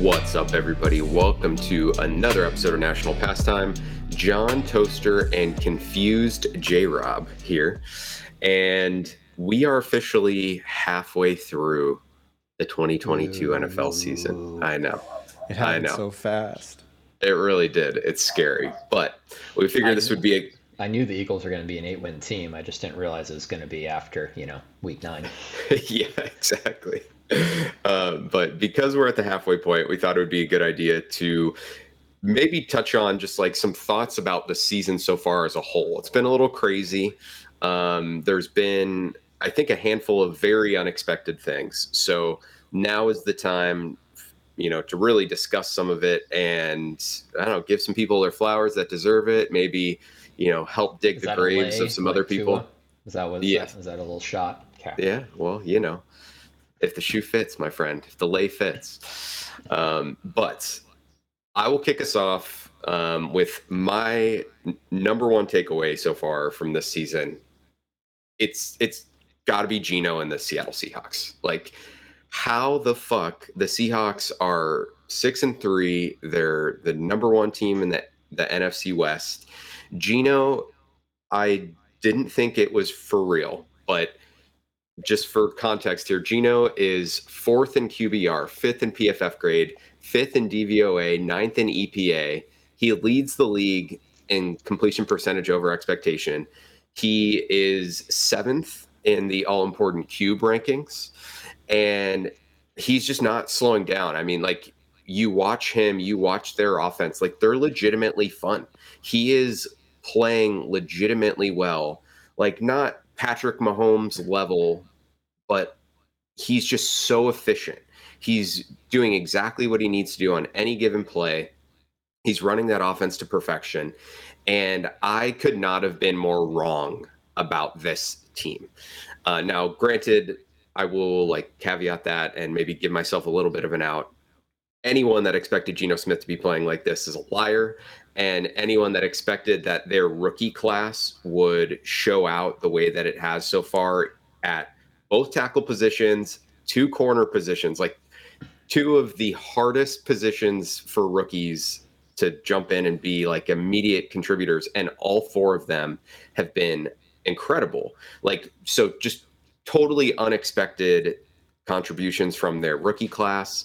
What's up, everybody? Welcome to another episode of National Pastime. John Toaster and Confused J Rob here. And we are officially halfway through the 2022 NFL season. I know. It I happened know. so fast. It really did. It's scary. But we figured I this would be a I knew the Eagles were going to be an eight-win team. I just didn't realize it was going to be after you know week nine. yeah, exactly. Uh, but because we're at the halfway point, we thought it would be a good idea to maybe touch on just like some thoughts about the season so far as a whole. It's been a little crazy. Um, there's been, I think, a handful of very unexpected things. So now is the time, you know, to really discuss some of it and I don't know, give some people their flowers that deserve it. Maybe, you know, help dig Is the graves of some like other people. Tua? Is that what? Yeah. Is, that, is that a little shot? Okay. Yeah, well, you know, if the shoe fits, my friend, if the lay fits. Um, but I will kick us off um, with my n- number one takeaway so far from this season. It's it's got to be Geno and the Seattle Seahawks. Like, how the fuck the Seahawks are six and three? They're the number one team in the the NFC West. Geno, I didn't think it was for real, but just for context here, Geno is fourth in QBR, fifth in PFF grade, fifth in DVOA, ninth in EPA. He leads the league in completion percentage over expectation. He is seventh in the all important cube rankings. And he's just not slowing down. I mean, like, you watch him, you watch their offense, like, they're legitimately fun. He is playing legitimately well. Like, not Patrick Mahomes level, but he's just so efficient. He's doing exactly what he needs to do on any given play. He's running that offense to perfection. And I could not have been more wrong about this team. Uh, now, granted, I will like caveat that and maybe give myself a little bit of an out. Anyone that expected Geno Smith to be playing like this is a liar. And anyone that expected that their rookie class would show out the way that it has so far at both tackle positions, two corner positions, like two of the hardest positions for rookies to jump in and be like immediate contributors. And all four of them have been incredible. Like, so just totally unexpected contributions from their rookie class.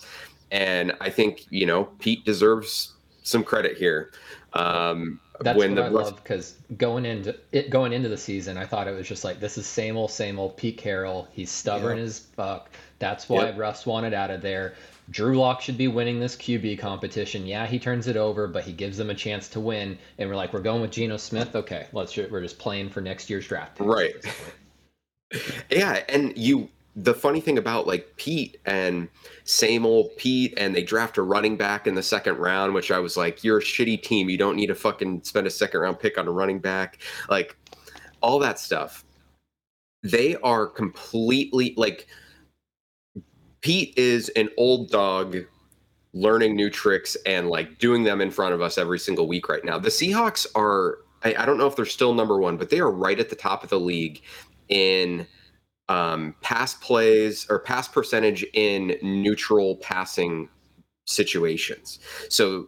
And I think, you know, Pete deserves some credit here. Um, That's when what the I love because going into it, going into the season, I thought it was just like this is same old, same old. Pete Carroll, he's stubborn as fuck. That's why Yep. Russ wanted out of there. Drew Lock should be winning this QB competition. Yeah, he turns it over, but he gives them a chance to win. And we're like, we're going with Geno Smith. Okay, let's. We're just playing for next year's draft. Right. Yeah, and you the funny thing about like Pete and same old Pete and they draft a running back in the second round, which I was like, you're a shitty team. You don't need to fucking spend a second round pick on a running back. Like all that stuff. They are completely like Pete is an old dog learning new tricks and like doing them in front of us every single week right now. The Seahawks are I, I don't know if they're still number one, but they are right at the top of the league in um, pass plays or pass percentage in neutral passing situations. So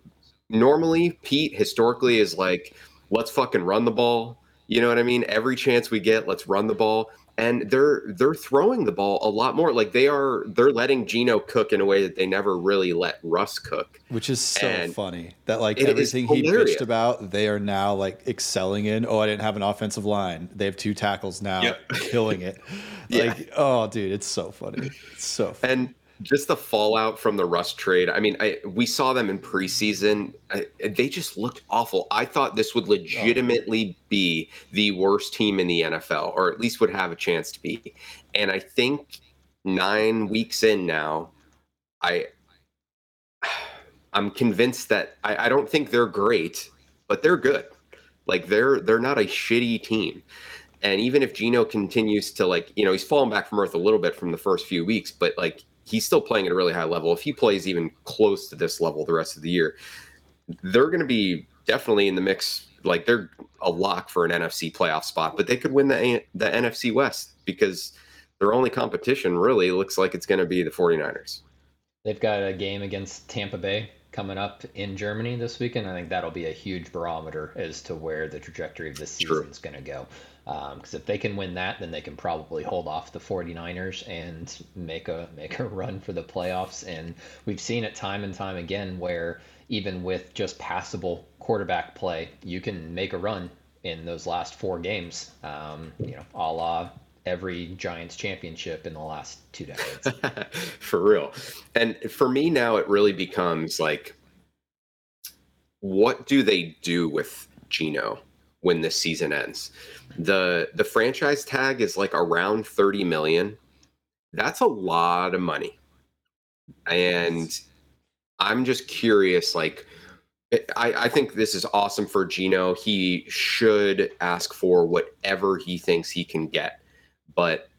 normally Pete historically is like, let's fucking run the ball. You know what I mean? Every chance we get, let's run the ball. And they're they're throwing the ball a lot more. Like they are they're letting Geno cook in a way that they never really let Russ cook. Which is so And funny that like everything he bitched about, they are now like excelling in. Oh, I didn't have an offensive line. They have two tackles now, Yep. killing it. Yeah. Like, oh, dude, it's so funny. It's so funny. And just the fallout from the Russ trade. I mean, I we saw them in preseason. I, they just looked awful. I thought this would legitimately be the worst team in the NFL, or at least would have a chance to be. And I think nine weeks in now, I I'm convinced that I, I don't think they're great, but they're good. Like they're they're not a shitty team. And even if Geno continues to like, you know, he's fallen back from earth a little bit from the first few weeks, but like he's still playing at a really high level. If he plays even close to this level the rest of the year, they're going to be definitely in the mix. Like they're a lock for an NFC playoff spot, but they could win the the NFC West because their only competition really looks like it's going to be the 49ers. They've got a game against Tampa Bay coming up in Germany this weekend. I think that'll be a huge barometer as to where the trajectory of this season is going to go. Because um, if they can win that, then they can probably hold off the 49ers and make a make a run for the playoffs. And we've seen it time and time again where even with just passable quarterback play, you can make a run in those last four games. Um, you know, a la every Giants championship in the last two decades. for real. And for me now, it really becomes like, what do they do with Geno when this season ends? the The franchise tag is like around thirty million. That's a lot of money, and I'm just curious, like. I, I, think this is awesome for Geno. He should ask for whatever he thinks he can get but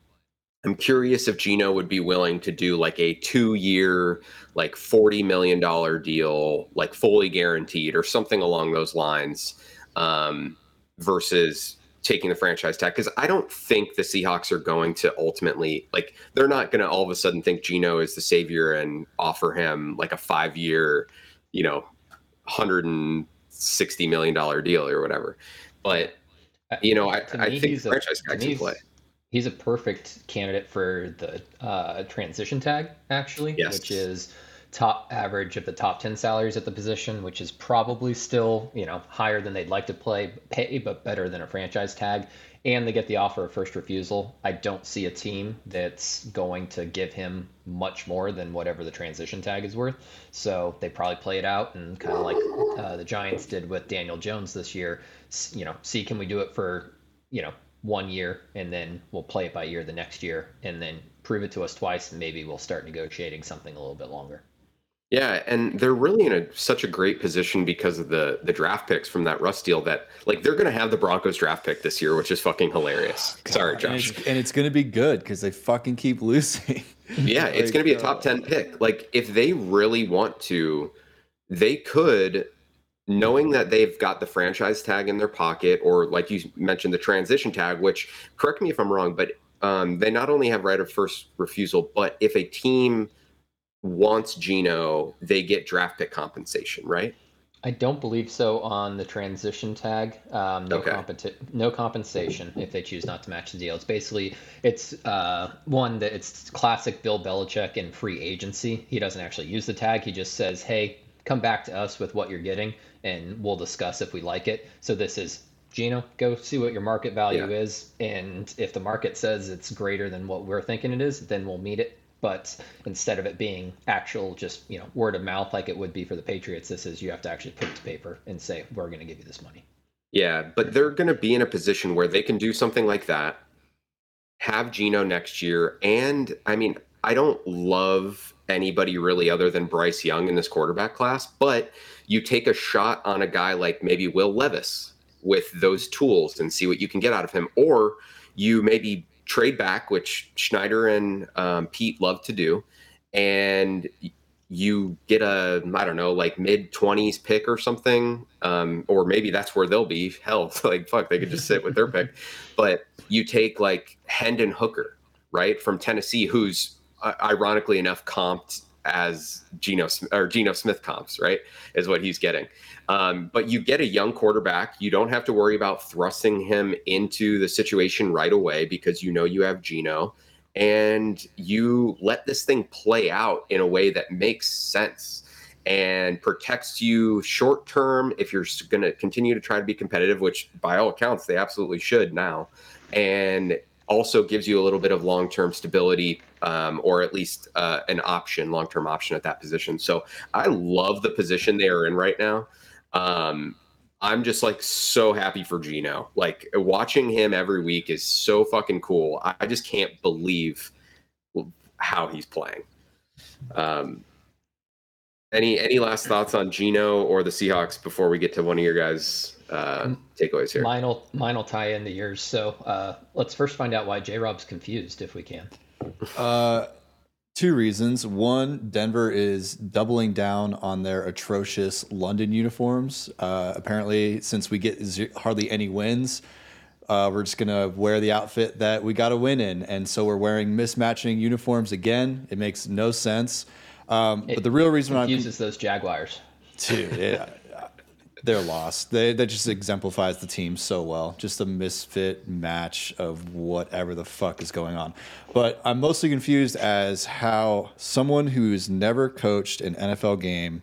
I'm curious if Geno would be willing to do like a two year, like $40 million deal, like fully guaranteed or something along those lines um, versus taking the franchise tag. Because I don't think the Seahawks are going to ultimately, like, they're not going to all of a sudden think Geno is the savior and offer him like a five year, you know, $160 million deal or whatever. But, you know, I, I think franchise tag can play he's a perfect candidate for the uh, transition tag, actually, yes. which is top average of the top 10 salaries at the position, which is probably still, you know, higher than they'd like to play, pay, but better than a franchise tag. And they get the offer of first refusal. I don't see a team that's going to give him much more than whatever the transition tag is worth. So they probably play it out and kind of like uh, the Giants did with Daniel Jones this year. You know, see can we do it for, you know, one year and then we'll play it by ear the next year and then prove it to us twice and maybe we'll start negotiating something a little bit longer. Yeah, and they're really in a, such a great position because of the the draft picks from that Russ deal that like they're going to have the Broncos draft pick this year, which is fucking hilarious. God, Sorry, Josh. And it's, it's going to be good because they fucking keep losing. yeah, like, it's going to be a top ten pick. Like if they really want to, they could knowing that they've got the franchise tag in their pocket, or like you mentioned, the transition tag, which correct me if I'm wrong, but um, they not only have right of first refusal, but if a team wants Geno, they get draft pick compensation, right? I don't believe so on the transition tag. Um, no, okay. competi- no compensation if they choose not to match the deal. It's basically it's uh, one that it's classic Bill Belichick and free agency. He doesn't actually use the tag. He just says, "Hey, come back to us with what you're getting and we'll discuss if we like it. So this is Geno, go see what your market value yeah. is. And if the market says it's greater than what we're thinking it is, then we'll meet it. But instead of it being actual, just you know, word of mouth like it would be for the Patriots, this is you have to actually put it to paper and say we're going to give you this money. Yeah, but they're going to be in a position where they can do something like that, have Geno next year, and I mean, I don't love anybody really other than Bryce Young in this quarterback class, but you take a shot on a guy like maybe Will Levis with those tools and see what you can get out of him, or you maybe trade back, which Schneider and um, Pete love to do, and you get a I don't know like mid twenties pick or something, um, or maybe that's where they'll be. Hell, like fuck, they could just sit with their pick, but you take like Hendon Hooker, right from Tennessee, who's uh, ironically enough, comped as Geno or Geno Smith comps, right? Is what he's getting. Um, but you get a young quarterback. You don't have to worry about thrusting him into the situation right away because you know you have Geno, and you let this thing play out in a way that makes sense and protects you short term if you're going to continue to try to be competitive, which by all accounts they absolutely should now, and also gives you a little bit of long term stability um, or at least uh, an option, long term option at that position. So I love the position they are in right now. Um, I'm just like so happy for Geno. Like watching him every week is so fucking cool. I just can't believe how he's playing. Um, any any last thoughts on Geno or the Seahawks before we get to one of your guys' uh, takeaways here? Mine will mine will tie into yours. So uh, let's first find out why J Rob's confused, if we can. Uh, two reasons. One, Denver is doubling down on their atrocious London uniforms. Uh, apparently, since we get z- hardly any wins, uh, we're just gonna wear the outfit that we got to win in, and so we're wearing mismatching uniforms again. It makes no sense. Um, but the real reason why uses those Jaguars, dude, yeah, they're lost. They that just exemplifies the team so well. Just a misfit match of whatever the fuck is going on. But I'm mostly confused as how someone who's never coached an NFL game,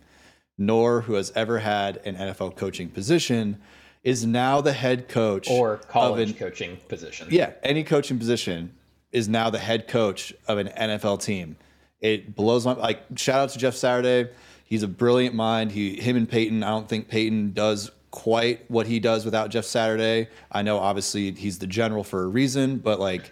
nor who has ever had an NFL coaching position, is now the head coach or college an, coaching position. Yeah, any coaching position is now the head coach of an NFL team. It blows my like. Shout out to Jeff Saturday He's a brilliant mind. He, him and Peyton. I don't think Peyton does quite what he does without Jeff Saturday. I know obviously he's the general for a reason, but like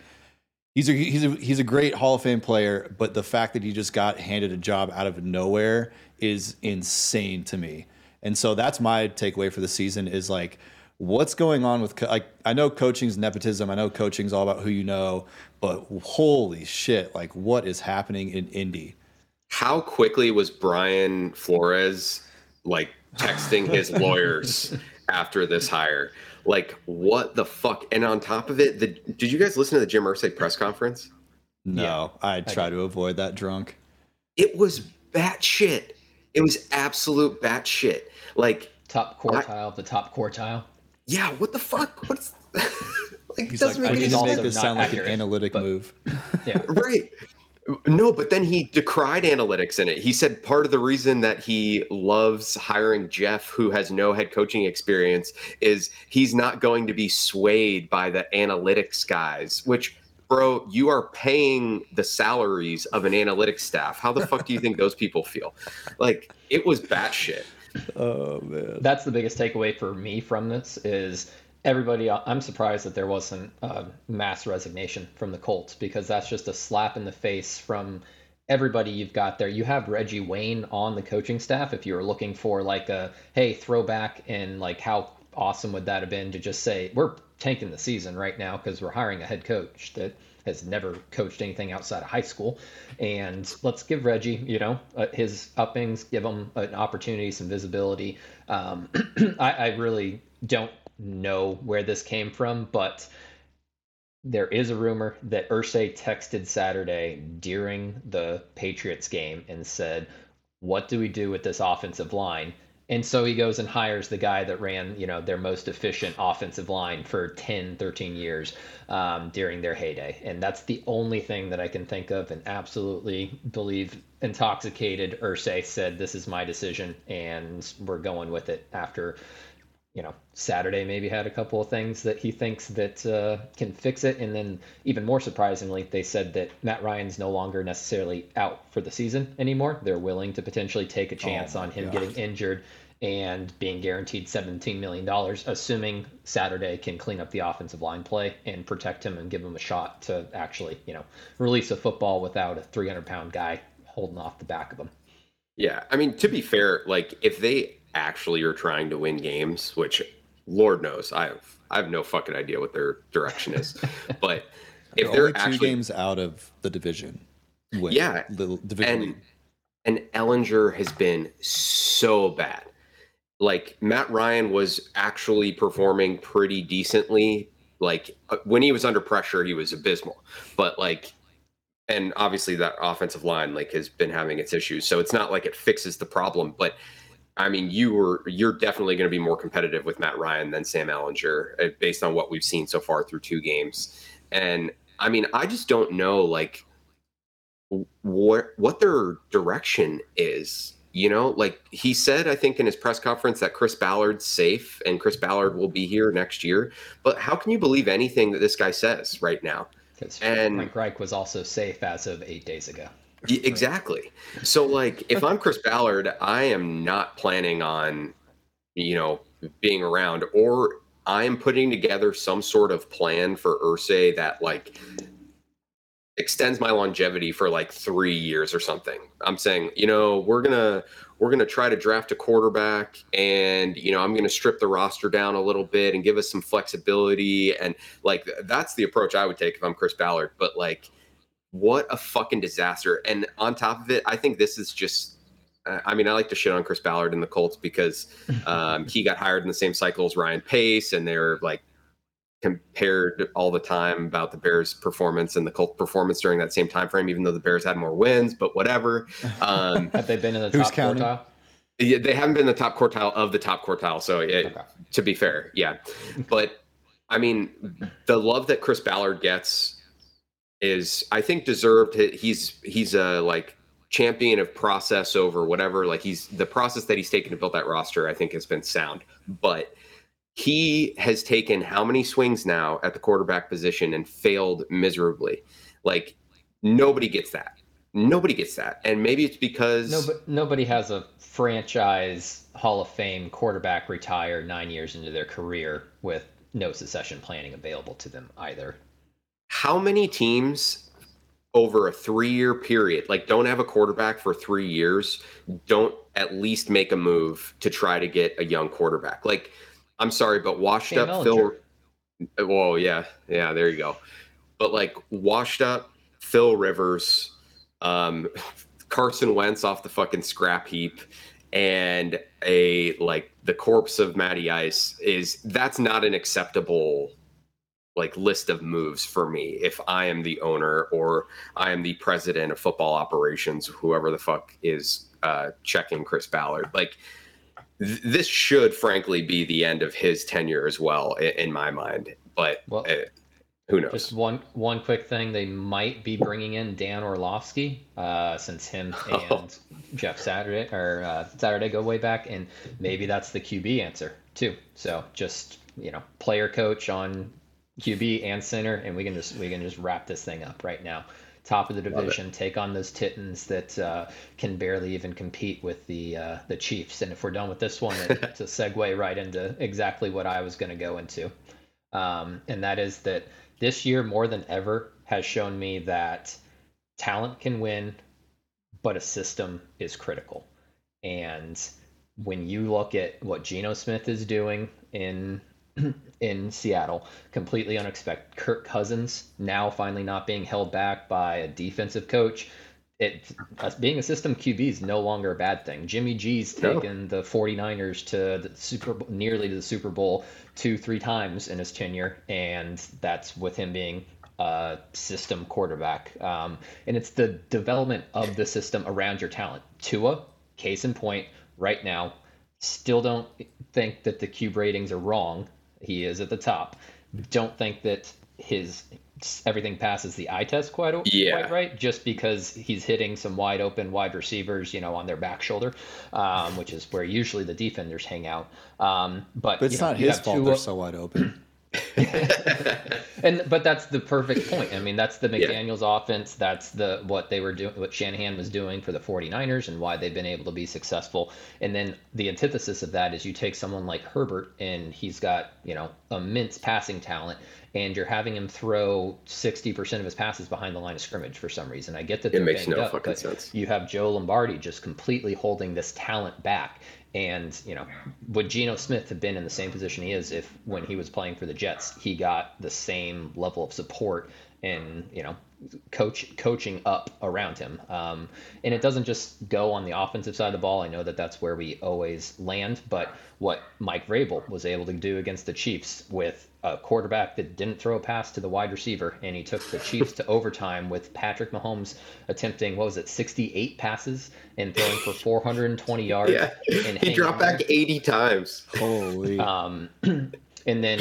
he's a he's a he's a great Hall of Fame player. But the fact that he just got handed a job out of nowhere is insane to me. And so that's my takeaway for the season is like what's going on with like I know coaching's nepotism. I know coaching's all about who you know, but holy shit, like what is happening in Indy? how quickly was Brian Flores like texting his lawyers after this hire? Like, what the fuck? And on top of it, the, did you guys listen to the Jim Irsay press conference? No, yeah, I try I to avoid that drunk. It was batshit. It was absolute batshit. Like top quartile, I, the top quartile. Yeah, what the fuck? What's like? He's like, I need to make this sound accurate, like an analytic but, move. Yeah, right. No, but then he decried analytics in it. He said part of the reason that he loves hiring Jeff, who has no head coaching experience, is he's not going to be swayed by the analytics guys, which bro, you are paying the salaries of an analytics staff. How the fuck do you think those people feel? Like it was batshit. Oh man. That's the biggest takeaway for me from this is everybody i'm surprised that there wasn't a mass resignation from the colts because that's just a slap in the face from everybody you've got there you have reggie wayne on the coaching staff if you were looking for like a hey throwback and like how awesome would that have been to just say we're tanking the season right now because we're hiring a head coach that has never coached anything outside of high school and let's give reggie you know uh, his uppings give him an opportunity some visibility um, I, I really don't know where this came from, but there is a rumor that Irsay texted Saturday during the Patriots game and said, "What do we do with this offensive line?" And so he goes and hires the guy that ran, you know, their most efficient offensive line for 10, 13 years um, during their heyday. And that's the only thing that I can think of and absolutely believe intoxicated Irsay said, this is my decision and we're going with it after you know, Saturday maybe had a couple of things that he thinks that uh, can fix it, and then even more surprisingly, they said that Matt Ryan's no longer necessarily out for the season anymore. They're willing to potentially take a chance oh on him God. getting injured and being guaranteed $17 million, assuming Saturday can clean up the offensive line play and protect him and give him a shot to actually, you know, release a football without a 300 pound guy holding off the back of him. Yeah. I mean, to be fair, like if they actually are trying to win games, which Lord knows I have I have no fucking idea what their direction is. but if they're, they're actually, two games out of the division, win, yeah, the division and, and Ehlinger has been so bad. Like Matt Ryan was actually performing pretty decently. Like uh, when he was under pressure, he was abysmal. But like and obviously that offensive line like has been having its issues so it's not like it fixes the problem but I mean, you were you're definitely going to be more competitive with Matt Ryan than Sam Ehlinger uh, based on what we've seen so far through two games. And I mean, I just don't know like what what their direction is. You know, like he said, I think in his press conference that Chris Ballard's safe and Chris Ballard will be here next year. But how can you believe anything that this guy says right now? And Frank Reich was also safe as of eight days ago. Exactly. So, like, if I'm Chris Ballard, I am not planning on, you know, being around, or I'm putting together some sort of plan for Irsay that, like, extends my longevity for like three years or something. I'm saying, you know, we're gonna we're gonna try to draft a quarterback, and you know, I'm gonna strip the roster down a little bit and give us some flexibility, and like that's the approach I would take if I'm Chris Ballard. But like what a fucking disaster. And on top of it, I think this is just. I mean, I like to shit on Chris Ballard and the Colts because um, he got hired in the same cycle as Ryan Pace, and they're like compared all the time about the Bears' performance and the Colts' performance during that same time frame, even though the Bears had more wins. But whatever. Um, Have they been in the top counting? quartile? Yeah, they haven't been the top quartile of the top quartile. So, it, okay. to be fair, yeah. But I mean, the love that Chris Ballard gets is, I think, deserved. He's he's a like champion of process over whatever. Like he's the process that he's taken to build that roster. I think has been sound, but he has taken how many swings now at the quarterback position and failed miserably. Like nobody gets that. Nobody gets that. And maybe it's because nobody, nobody has a franchise Hall of Fame quarterback retire nine years into their career with no succession planning available to them either. How many teams over a three year period, like don't have a quarterback for three years, don't at least make a move to try to get a young quarterback? Like, I'm sorry, but washed up Phil. Whoa, yeah, yeah, there you go. But like washed up Phil Rivers, um, Carson Wentz off the fucking scrap heap, and a like the corpse of Matty Ice is that's not an acceptable like list of moves for me if I am the owner or I am the president of football operations, whoever the fuck is uh, checking Chris Ballard. Like this should frankly be the end of his tenure as well in, in my mind. But well, uh, who knows? Just one one quick thing: they might be bringing in Dan Orlovsky uh, since him and oh. Jeff Saturday or uh, Saturday go way back, and maybe that's the QB answer too. So just you know, player coach on QB and center, and we can just we can just wrap this thing up right now top of the division, take on those Titans that uh, can barely even compete with the uh, the Chiefs. And if we're done with this one, it's a segue right into exactly what I was going to go into, um, and that is that this year more than ever has shown me that talent can win, but a system is critical. And when you look at what Geno Smith is doing in in Seattle, completely unexpected. Kirk Cousins now finally not being held back by a defensive coach. It being a system QB is no longer a bad thing. Jimmy G's taken no. the 49ers to the Super nearly to the Super Bowl two, three times in his tenure, and that's with him being a system quarterback. Um, and it's the development of the system around your talent. Tua, case in point, right now, still don't think that the cube ratings are wrong he is at the top. Don't think that his everything passes the eye test quite, yeah. quite right just because he's hitting some wide open wide receivers you know on their back shoulder um, which is where usually the defenders hang out um, but, but it's know, not his fault they're so wide open and but that's the perfect point. I mean, that's the McDaniels yeah. offense. That's the what they were doing, what Shanahan was doing for the 49ers and why they've been able to be successful. And then the antithesis of that is you take someone like Herbert and he's got, you know, immense passing talent and you're having him throw 60% of his passes behind the line of scrimmage for some reason. I get that it makes no up, fucking sense. You have Joe Lombardi just completely holding this talent back. And, you know, would Geno Smith have been in the same position he is if when he was playing for the Jets, he got the same level of support and, you know, coach coaching up around him. Um, and it doesn't just go on the offensive side of the ball. I know that that's where we always land, but what Mike Vrabel was able to do against the Chiefs with a quarterback that didn't throw a pass to the wide receiver, and he took the Chiefs to overtime with Patrick Mahomes attempting what was it, 68 passes and throwing for 420 yards. Yeah, he dropped back 80 times. Holy. Um, and then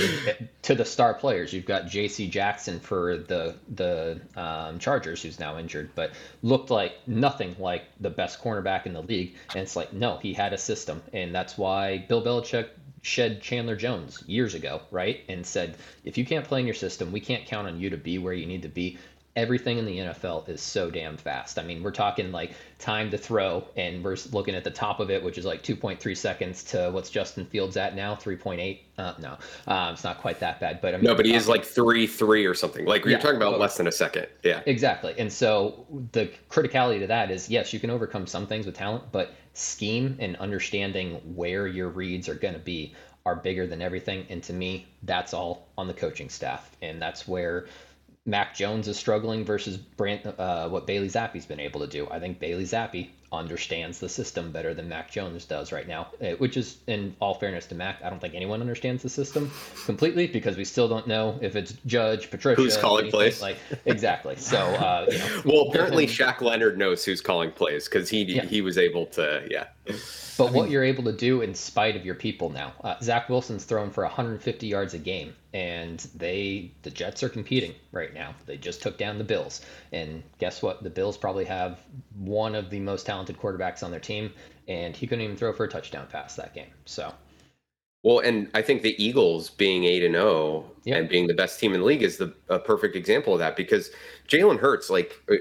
to the star players, you've got J.C. Jackson for the the um, Chargers, who's now injured, but looked like nothing like the best cornerback in the league. And it's like, no, he had a system, and that's why Bill Belichick shed Chandler Jones years ago, right? And said, if you can't play in your system, we can't count on you to be where you need to be. Everything in the NFL is so damn fast. I mean, we're talking like time to throw, and we're looking at the top of it, which is like 2.3 seconds to what's Justin Fields at now, 3.8. Uh, no, uh, it's not quite that bad, but I mean, no, but he is like three three or something. Like you're yeah, talking about less than a second. Yeah, exactly. And so the criticality to that is, yes, you can overcome some things with talent, but scheme and understanding where your reads are going to be are bigger than everything. And to me, that's all on the coaching staff. And that's where Mac Jones is struggling versus Brand, uh, what Bailey Zappe's been able to do. I think Bailey Zappe understands the system better than Mac Jones does right now, eh, which is, in all fairness to Mac, I don't think anyone understands the system completely because we still don't know if it's Judge, Patricia. Who's calling plays? Like, exactly. So, uh, you know. well, apparently Shaq Leonard knows who's calling plays because he, yeah. he was able to, yeah. But what you're able to do in spite of your people now, uh, Zach Wilson's thrown for 150 yards a game, and they the Jets are competing right now. They just took down the Bills, and guess what? The Bills probably have one of the most talented quarterbacks on their team, and he couldn't even throw for a touchdown pass that game. So. Well, and I think the Eagles being eight and zero oh and being the best team in the league is the a perfect example of that because Jalen Hurts, like uh,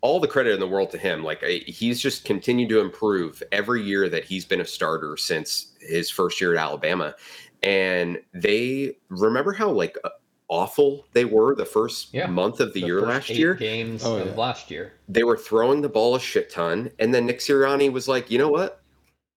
all the credit in the world to him. Like he's just continued to improve every year that he's been a starter since his first year at Alabama. And they remember how like uh, awful they were the first yeah. month of the, the year last year. Games oh, of last year. They were throwing the ball a shit ton, and then Nick Sirianni was like, you know what?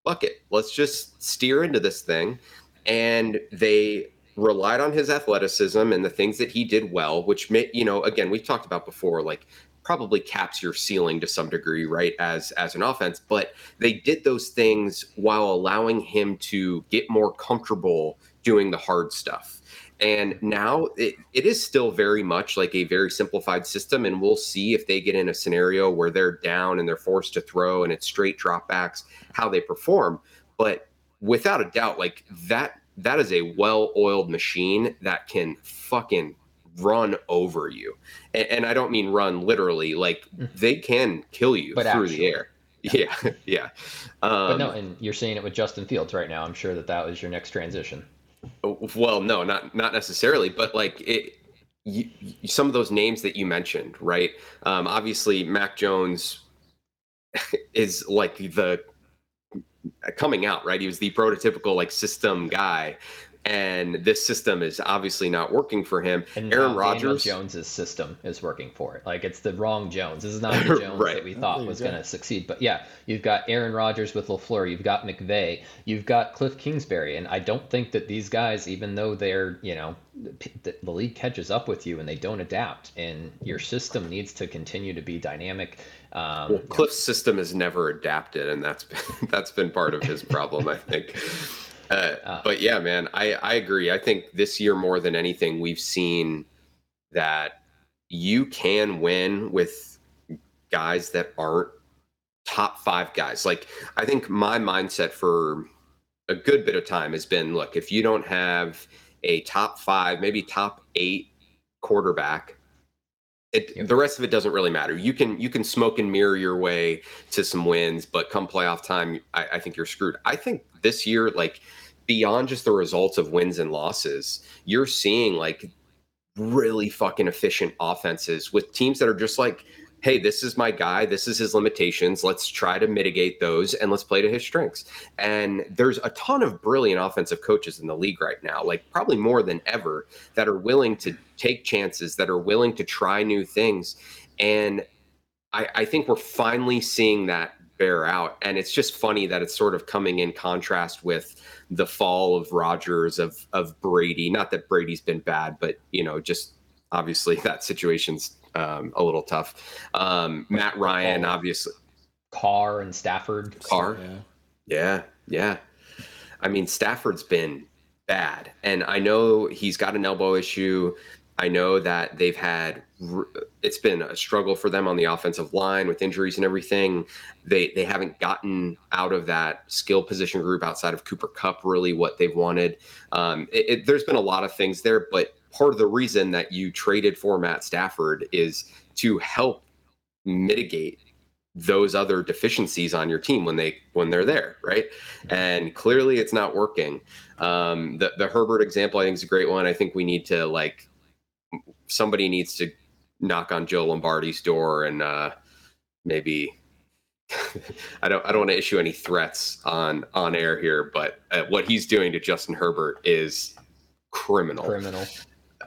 Fuck it. Let's just steer into this thing. And they relied on his athleticism and the things that he did well, which may, you know, again, we've talked about before, like probably caps your ceiling to some degree, right? As as an offense, but they did those things while allowing him to get more comfortable doing the hard stuff. And now it, it is still very much like a very simplified system. And we'll see if they get in a scenario where they're down and they're forced to throw and it's straight dropbacks, how they perform. But without a doubt, like that that is a well-oiled machine that can fucking run over you. And, and I don't mean run literally, like mm-hmm. they can kill you but through actually, the air. Yeah, yeah. yeah. Um, but no, and you're seeing it with Justin Fields right now. I'm sure that that was your next transition. Well, no, not not necessarily, but like it. You, some of those names that you mentioned, right? Um, obviously, Mac Jones is like the coming out, right? He was the prototypical like system guy and this system is obviously not working for him. And Aaron Rodgers Jones's system is working for it. Like it's the wrong Jones. This is not the Jones right. that we thought was going to succeed. But yeah, you've got Aaron Rodgers with Lafleur. You've got McVay. You've got Cliff Kingsbury. And I don't think that these guys, even though they're you know the, the league catches up with you and they don't adapt, and your system needs to continue to be dynamic. Um, well, Cliff's system has never adapted, and that's been, that's been part of his problem, I think. Uh, uh, but yeah, man, I, I agree. I think this year more than anything, we've seen that you can win with guys that aren't top five guys. Like I think my mindset for a good bit of time has been look, if you don't have a top five, maybe top eight quarterback, it, yep. the rest of it doesn't really matter. You can you can smoke and mirror your way to some wins, but come playoff time, I, I think you're screwed. I think this year, like beyond just the results of wins and losses, you're seeing like really fucking efficient offenses with teams that are just like, hey, this is my guy. This is his limitations. Let's try to mitigate those and let's play to his strengths. And there's a ton of brilliant offensive coaches in the league right now, like probably more than ever, that are willing to take chances, that are willing to try new things. And I, I think we're finally seeing that bear out. And it's just funny that it's sort of coming in contrast with the fall of Rodgers of of Brady. Not that Brady's been bad, but you know, just obviously that situation's um, a little tough. Um, Matt Ryan, obviously. Carr and Stafford. Carr. Yeah. yeah, yeah. I mean, Stafford's been bad, and I know he's got an elbow issue. I know that they've had it's been a struggle for them on the offensive line with injuries and everything. They they haven't gotten out of that skill position group outside of Cooper Kupp really what they've wanted. Um, it, it, there's been a lot of things there, but part of the reason that you traded for Matt Stafford is to help mitigate those other deficiencies on your team when they when they're there, right? And clearly, it's not working. Um, the the Herbert example, I think, is a great one. I think we need to like somebody needs to knock on Joe Lombardi's door and uh, maybe I don't I don't want to issue any threats on on air here, but uh, what he's doing to Justin Herbert is criminal. Criminal.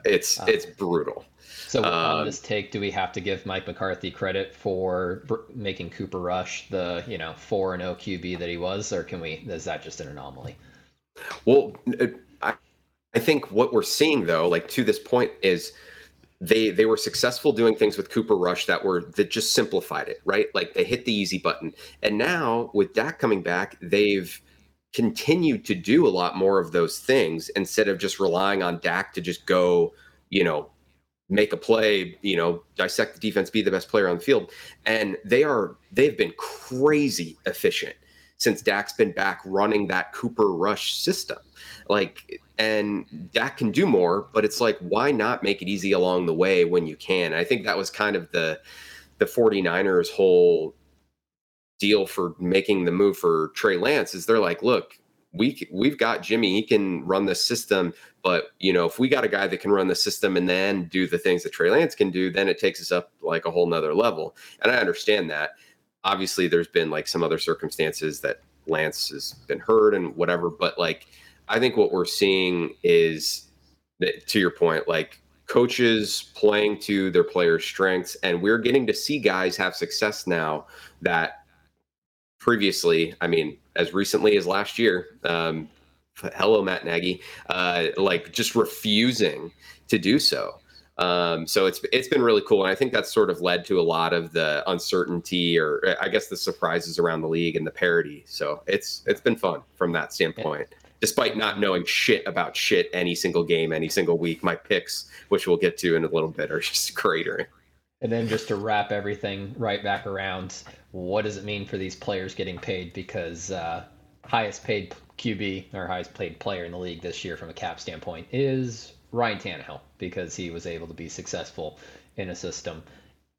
It's uh, it's brutal. So on um, this take, do we have to give Mike McCarthy credit for br- making Cooper Rush the you know four and O QB that he was, or can we? Is that just an anomaly? Well, I I think what we're seeing though, like to this point, is they they were successful doing things with Cooper Rush that were that just simplified it, right? Like they hit the easy button. And now with Dak coming back, they've continued to do a lot more of those things instead of just relying on Dak to just go, you know, make a play, you know, dissect the defense, be the best player on the field. And they are they've been crazy efficient since Dak's been back running that Cooper Rush system. Like and Dak can do more, but it's like why not make it easy along the way when you can? I think that was kind of the the 49ers whole deal for making the move for Trey Lance is they're like, look, we we've got Jimmy, he can run the system, but you know, if we got a guy that can run the system and then do the things that Trey Lance can do, then it takes us up like a whole nother level. And I understand that. Obviously, there's been like some other circumstances that Lance has been hurt and whatever, but like I think what we're seeing is that, to your point, like coaches playing to their players' strengths, and we're getting to see guys have success now that previously, I mean, as recently as last year, um, hello Matt Nagy, uh, like just refusing to do so. Um, so it's it's been really cool, and I think that's sort of led to a lot of the uncertainty, or I guess the surprises around the league and the parity. So it's it's been fun from that standpoint. Yeah. Despite not knowing shit about shit any single game, any single week, my picks, which we'll get to in a little bit, are just cratering. And then just to wrap everything right back around, what does it mean for these players getting paid? Because uh, highest paid QB or highest paid player in the league this year from a cap standpoint is Ryan Tannehill because he was able to be successful in a system.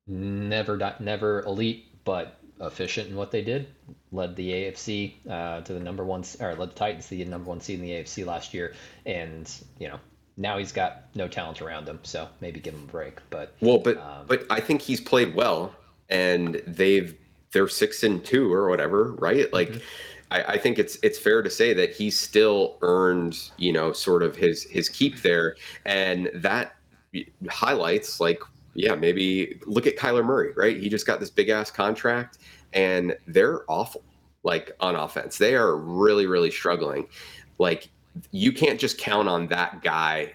Never, never elite, but efficient in what they did. Led the AFC uh, to the number one, or led the Titans to the number one seed in the AFC last year, and you know now he's got no talent around him, so maybe give him a break. But well, but um, but I think he's played well, and they've they're six and two or whatever, right? Like. Mm-hmm. I, I think it's it's fair to say that he still earned, you know, sort of his his keep there, and that highlights like yeah, maybe look at Kyler Murray, right? He just got this big ass contract and they're awful like on offense. They are really, really struggling. Like you can't just count on that guy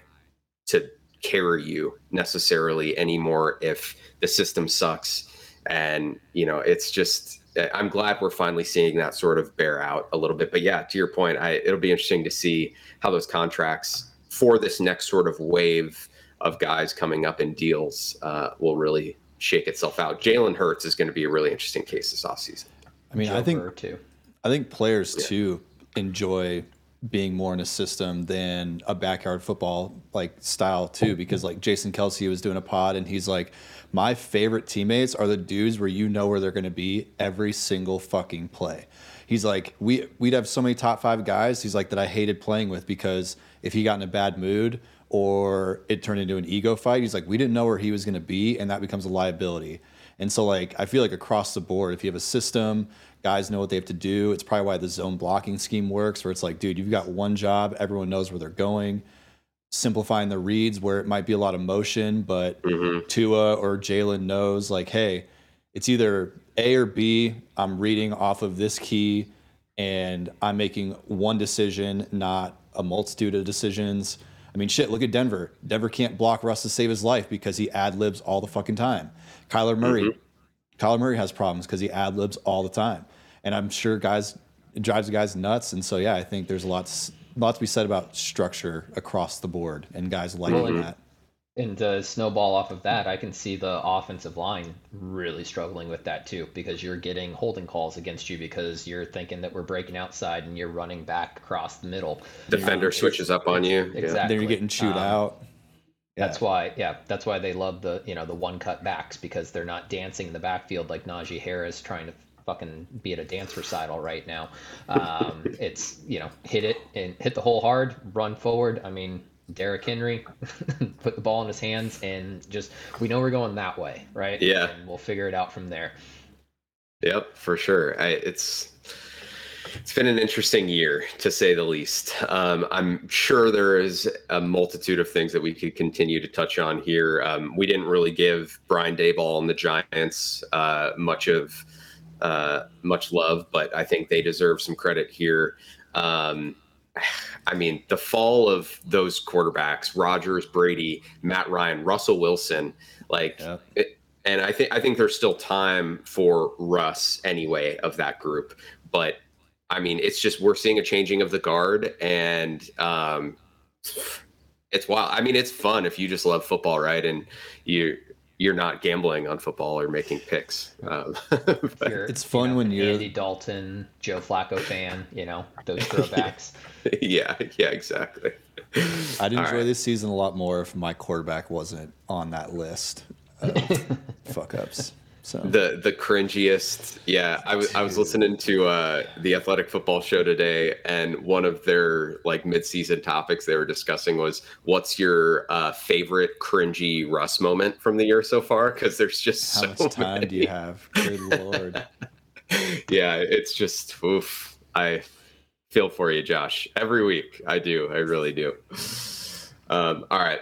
to carry you necessarily anymore if the system sucks. And, you know, it's just, I'm glad we're finally seeing that sort of bear out a little bit. But yeah, to your point, I, it'll be interesting to see how those contracts for this next sort of wave of guys coming up in deals uh, will really shake itself out. Jalen Hurts is going to be a really interesting case this offseason. I mean, Joe I think too. I think players yeah. too enjoy being more in a system than a backyard football like style too because like Jason Kelce was doing a pod and he's like my favorite teammates are the dudes where you know where they're going to be every single fucking play. He's like we we'd have so many top 5 guys he's like that I hated playing with because if he got in a bad mood or it turned into an ego fight he's like we didn't know where he was going to be and that becomes a liability. And so like I feel like across the board if you have a system guys know what they have to do. It's probably why the zone blocking scheme works, where it's like, dude, you've got one job, everyone knows where they're going. Simplifying the reads where it might be a lot of motion, but mm-hmm. Tua or Jalen knows, like, hey, it's either A or B. I'm reading off of this key and I'm making one decision, not a multitude of decisions. I mean, shit, look at Denver. Denver can't block Russ to save his life because he ad libs all the fucking time. Kyler Murray, mm-hmm. Kyler Murray has problems because he ad libs all the time and I'm sure guys it drives the guys nuts. And so yeah, I think there's lots lot lot to be said about structure across the board and guys liking mm-hmm. that. And to snowball off of that, I can see the offensive line really struggling with that too, because you're getting holding calls against you because you're thinking that we're breaking outside and you're running back across the middle. Defender um, switches up on you. Exactly. Then you're getting chewed um, out. Yeah. That's why, yeah, that's why they love the you know the one cut backs because they're not dancing in the backfield like Najee Harris trying to fucking be at a dance recital right now. Um, it's you know hit it and hit the hole hard, run forward. I mean, Derrick Henry put the ball in his hands and just we know we're going that way, right? Yeah, and we'll figure it out from there. Yep, for sure. I, it's it's been an interesting year to say the least. Um, I'm sure there is a multitude of things that we could continue to touch on here. Um, we didn't really give Brian Daboll and the Giants uh, much of uh, much love, but I think they deserve some credit here. Um, I mean, the fall of those quarterbacks, Rodgers, Brady, Matt Ryan, Russell Wilson, like yeah. it, and I think I think there's still time for Russ anyway of that group. But I mean, it's just we're seeing a changing of the guard and um it's wild. I mean, it's fun if you just love football, right? And you you're not gambling on football or making picks. Um, it's fun you know, when you're Andy Dalton, Joe Flacco fan. You know those throwbacks. yeah, yeah, exactly. I'd enjoy right. this season a lot more if my quarterback wasn't on that list of fuck ups. So the the cringiest, yeah. I was I was listening to uh, the Athletic Football Show today, and one of their like midseason topics they were discussing was what's your uh, favorite cringy Russ moment from the year so far? Because there's just how so much time many. do you have? Good lord. yeah, it's just oof. I feel for you, Josh. Every week, I do. I really do. Um, all right,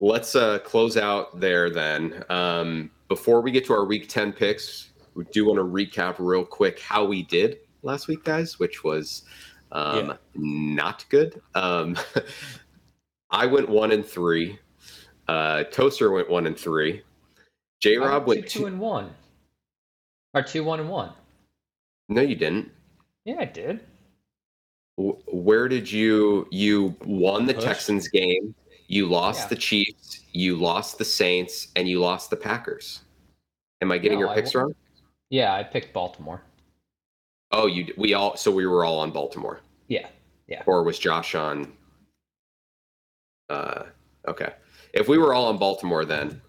let's uh, close out there then. Um, before we get to our week 10 picks, we do want to recap real quick how we did last week, guys, which was um, yeah. not good. Um, I went one and three. Uh, Toaster went one and three. J Rob went two, two and one. Or two, one and one. No, you didn't. Yeah, I did. Where did you you won the Push. Texans game? You lost yeah. the Chiefs, you lost the Saints, and you lost the Packers. Am I getting no, your picks wrong? Yeah, I picked Baltimore. Oh, you we all so we were all on Baltimore. Yeah, yeah. Or was Josh on? Uh, okay. If we were all on Baltimore, then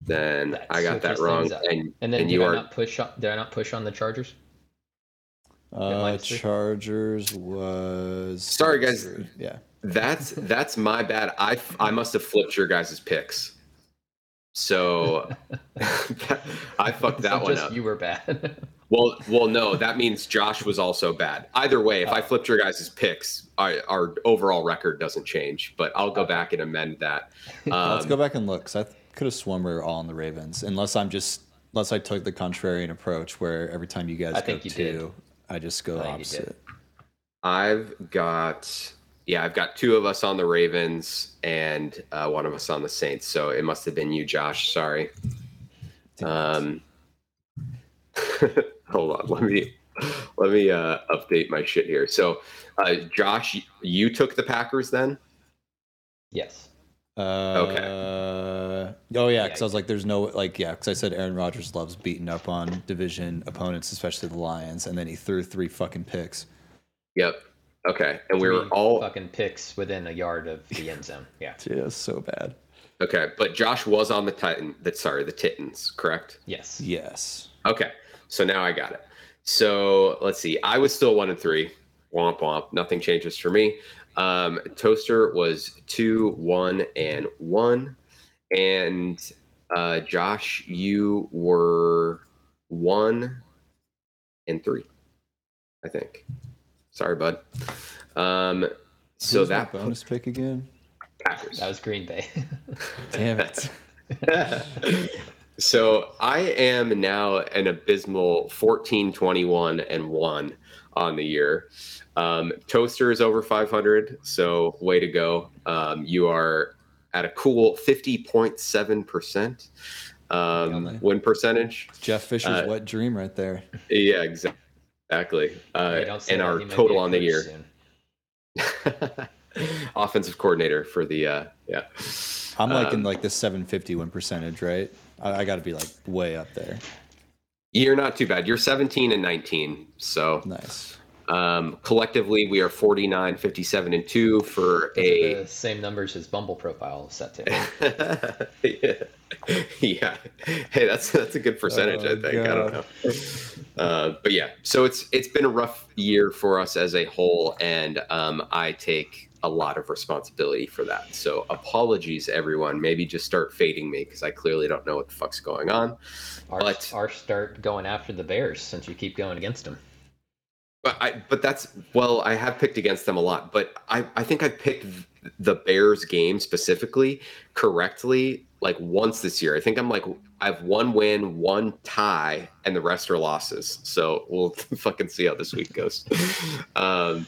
then that I got that wrong. And and then and you I are not push on, did I not push on the Chargers? Uh, Chargers was sorry guys. Yeah, that's that's my bad. I I must have flipped your guys' picks. So I fucked that so one up. You were bad. well, well, no, that means Josh was also bad. Either way, if oh. I flipped your guys' picks, our, our, overall record doesn't change. But I'll go back and amend that. Um, Let's go back and look. Cause I could have sworn we were all on the Ravens, unless I'm just unless I took the contrarian approach where every time you guys I go two, did. I just go I opposite. I've got yeah, I've got two of us on the Ravens and uh, one of us on the Saints. So it must have been you, Josh. Sorry. Um, hold on. Let me let me uh, update my shit here. So, uh, Josh, you took the Packers then? Yes. Uh, okay. Oh yeah, because I was like, "There's no like yeah," because I said Aaron Rodgers loves beating up on division opponents, especially the Lions, and then he threw three fucking picks. Yep. Okay, and we were all fucking picks within a yard of the end zone. Yeah, yeah, so bad. Okay, but Josh was on the Titan. That sorry, the Titans, correct? Yes. Yes. Okay, so now I got it. So let's see. I was still one and three. Womp womp. Nothing changes for me. Um, Toaster was two, one, and one, and uh, Josh, you were one and three. I think. Sorry, bud. Um, so Who's that bonus pick again? Packers. That was Green Bay. Damn it. so I am now an abysmal 14, 21, and 1 on the year. Um, Toaster is over 500, so way to go. Um, you are at a cool 50.7% um, win percentage. Jeff Fisher's uh, wet dream right there. Yeah, exactly. Exactly. Uh, and our total on the year. Offensive coordinator for the uh, yeah. I'm like um, in like the 750 win percentage, right? I, I got to be like way up there. You're not too bad. You're 17 and 19, so nice. Um, collectively, we are 49, 57, and 2 for a. The same numbers as Bumble profile set to. yeah. yeah. Hey, that's that's a good percentage, oh, I think. God. I don't know. Uh, but yeah, so it's it's been a rough year for us as a whole, and um, I take a lot of responsibility for that. So apologies, everyone. Maybe just start fading me because I clearly don't know what the fuck's going on. Our, but our start going after the Bears since you keep going against them. But I but that's well, I have picked against them a lot, but I I think I picked the Bears game specifically correctly like once this year. I think I'm like I have one win, one tie, and the rest are losses. So we'll fucking see how this week goes. um,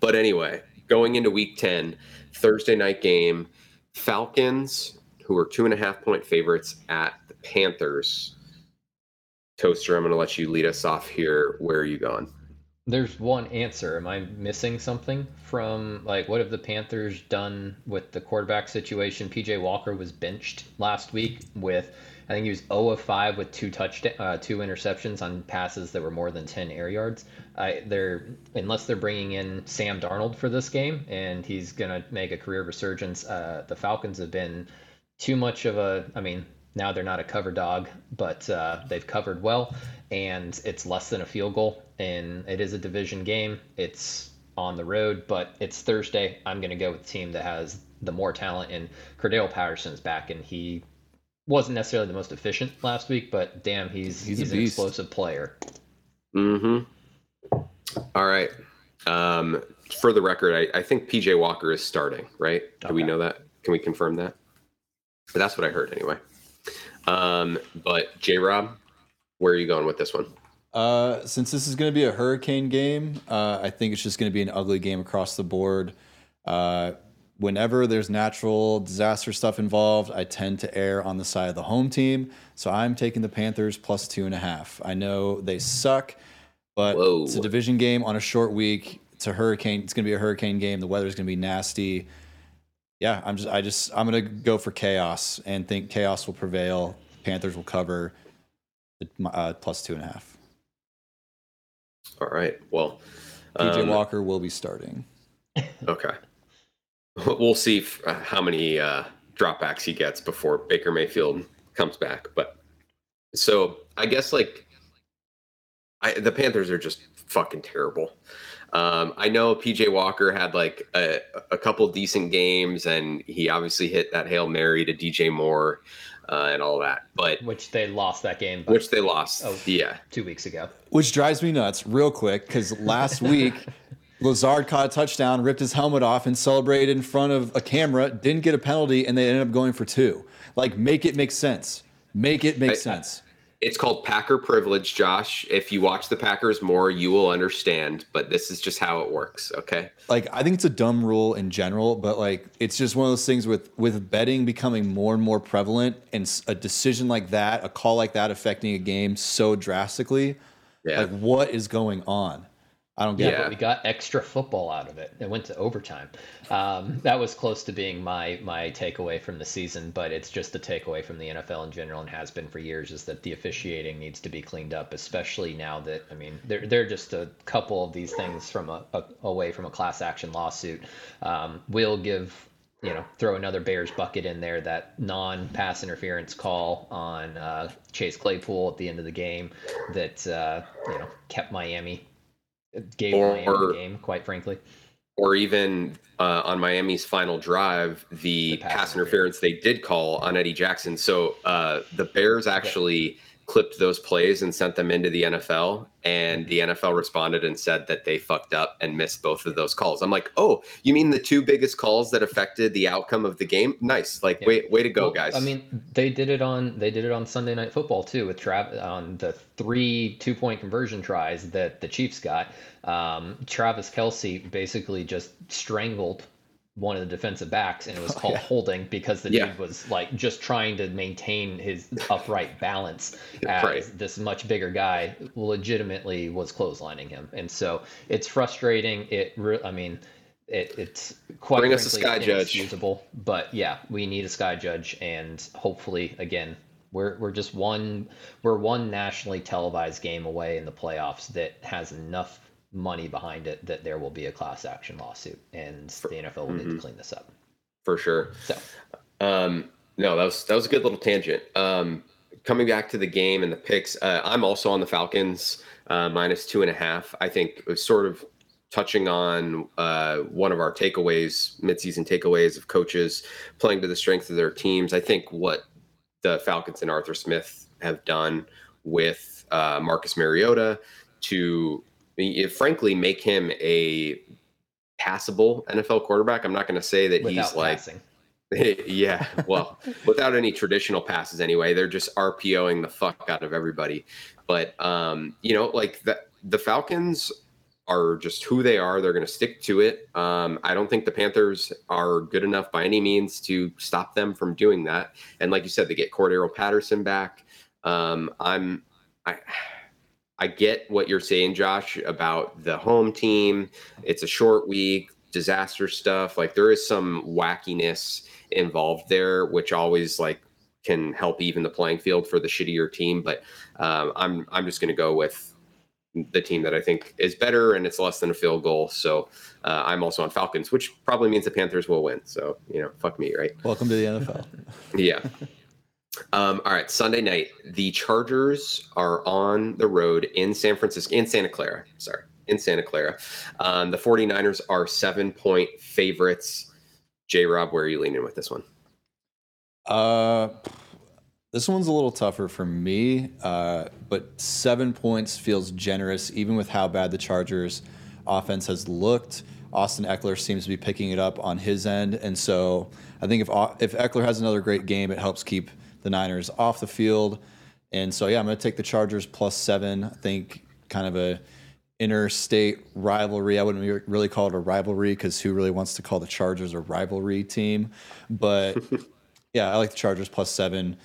But anyway, going into week 10, Thursday night game, Falcons, who are two and a half point favorites at the Panthers. Toaster, I'm going to let you lead us off here. Where are you going? There's one answer. Am I missing something from like what have the Panthers done with the quarterback situation? PJ Walker was benched last week with I think he was 0 of 5 with two touch uh, two interceptions on passes that were more than 10 air yards. Uh, they're unless they're bringing in Sam Darnold for this game and he's gonna make a career resurgence. Uh, the Falcons have been too much of a. I mean, now they're not a cover dog, but uh, they've covered well, and it's less than a field goal. And it is a division game. It's on the road, but it's Thursday. I'm going to go with the team that has the more talent. And Cordarrelle Patterson's back, and he wasn't necessarily the most efficient last week, but damn, he's he's, he's an explosive player. Mm-hmm. All right. Um, for the record, I, I think PJ Walker is starting. Right? Do we know that? Can we confirm that? But that's what I heard anyway. Um, but J Rob, where are you going with this one? Uh, since this is going to be a hurricane game, uh, I think it's just going to be an ugly game across the board. Uh, whenever there's natural disaster stuff involved, I tend to err on the side of the home team. So I'm taking the Panthers plus two and a half. I know they suck, but Whoa. it's a division game on a short week. It's a hurricane. It's going to be a hurricane game. The weather's going to be nasty yeah, I'm just I just I'm gonna go for chaos and think chaos will prevail. Panthers will cover uh, plus two and a half. All right. Well, DJ um, Walker will be starting. Okay. We'll see if, uh, how many uh, dropbacks he gets before Baker Mayfield comes back. But so I guess like I, the Panthers are just fucking terrible. Um, I know PJ Walker had like a, a couple decent games, and he obviously hit that hail mary to DJ Moore uh, and all that. But which they lost that game. Which they lost. Oh, yeah, two weeks ago. Which drives me nuts, real quick, because last week. Lazard caught a touchdown, ripped his helmet off, and celebrated in front of a camera. Didn't get a penalty, and they ended up going for two. Like, make it make sense. Make it make I, sense. It's called Packer privilege, Josh. If you watch the Packers more, you will understand, but this is just how it works, okay? Like I think it's a dumb rule in general, but like it's just one of those things with with betting becoming more and more prevalent and a decision like that, a call like that affecting a game so drastically. Yeah. Like what is going on? I don't get yeah, it. we got extra football out of it. It went to overtime. Um, that was close to being my my takeaway from the season, but it's just a takeaway from the NFL in general and has been for years is that the officiating needs to be cleaned up, especially now that I mean they're they're just a couple of these things from a, a away from a class action lawsuit. Um, will give you know throw another Bears bucket in there that non pass interference call on uh, Chase Claypool at the end of the game that uh, you know kept Miami gave or, Miami the game, quite frankly. Or even uh, on Miami's final drive, the, the pass, pass interference they did call on Eddie Jackson. So uh, the Bears actually. Yeah clipped those plays and sent them into the NFL. And the NFL responded and said that they fucked up and missed both of those calls. I'm like, oh, you mean the two biggest calls that affected the outcome of the game? Nice, like yeah. way way to go, well, guys. I mean, they did it on they did it on Sunday Night Football too with Trav on the three two point conversion tries that the Chiefs got. Um, Travis Kelce basically just strangled one of the defensive backs and it was oh, called yeah. holding because the yeah. dude was like just trying to maintain his upright balance as right. this much bigger guy legitimately was clotheslining him and so it's frustrating it re- i mean it, it's quite bring us a sky judge but yeah we need a sky judge and hopefully again we're, we're just one we're one nationally televised game away in the playoffs that has enough money behind it that there will be a class action lawsuit and For, the NFL will mm-hmm. need to mm-hmm. clean this up. For sure. So, um, no, that was that was a good little tangent. Um, coming back to the game and the picks, uh, I'm also on the Falcons uh, minus two and a half. I think it was sort of touching on uh, one of our takeaways, midseason takeaways of coaches playing to the strength of their teams. I think what the Falcons and Arthur Smith have done with uh, Marcus Mariota to frankly make him a passable NFL quarterback. I'm not going to say that Without he's like yeah, well, without any traditional passes anyway. They're just RPOing the fuck out of everybody. But um, you know, like the the Falcons are just who they are. They're going to stick to it. Um, I don't think the Panthers are good enough by any means to stop them from doing that. And like you said, they get Cordarrelle Patterson back. Um, I'm I I get what you're saying, Josh, about the home team. It's a short week, disaster stuff. Like there is some wackiness involved there, which always like can help even the playing field for the shittier team. But um, I'm I'm just going to go with the team that I think is better, and it's less than a field goal. So uh, I'm also on Falcons, which probably means the Panthers will win. So you know, fuck me, right? Welcome to the NFL. yeah. Um, all right, Sunday night, the Chargers are on the road in San Francisco, in Santa Clara. Sorry, in Santa Clara. Um, the 49ers are seven point favorites. J Rob, where are you leaning with this one? Uh, this one's a little tougher for me, uh, but seven points feels generous, even with how bad the Chargers' offense has looked. Austin Ekeler seems to be picking it up on his end, and so I think if if Ekeler has another great game, it helps keep the Niners off the field. And so, yeah, I'm going to take the Chargers plus seven. I think kind of a interstate rivalry. I wouldn't really call it a rivalry because who really wants to call the Chargers a rivalry team? But yeah, I like the Chargers plus seven.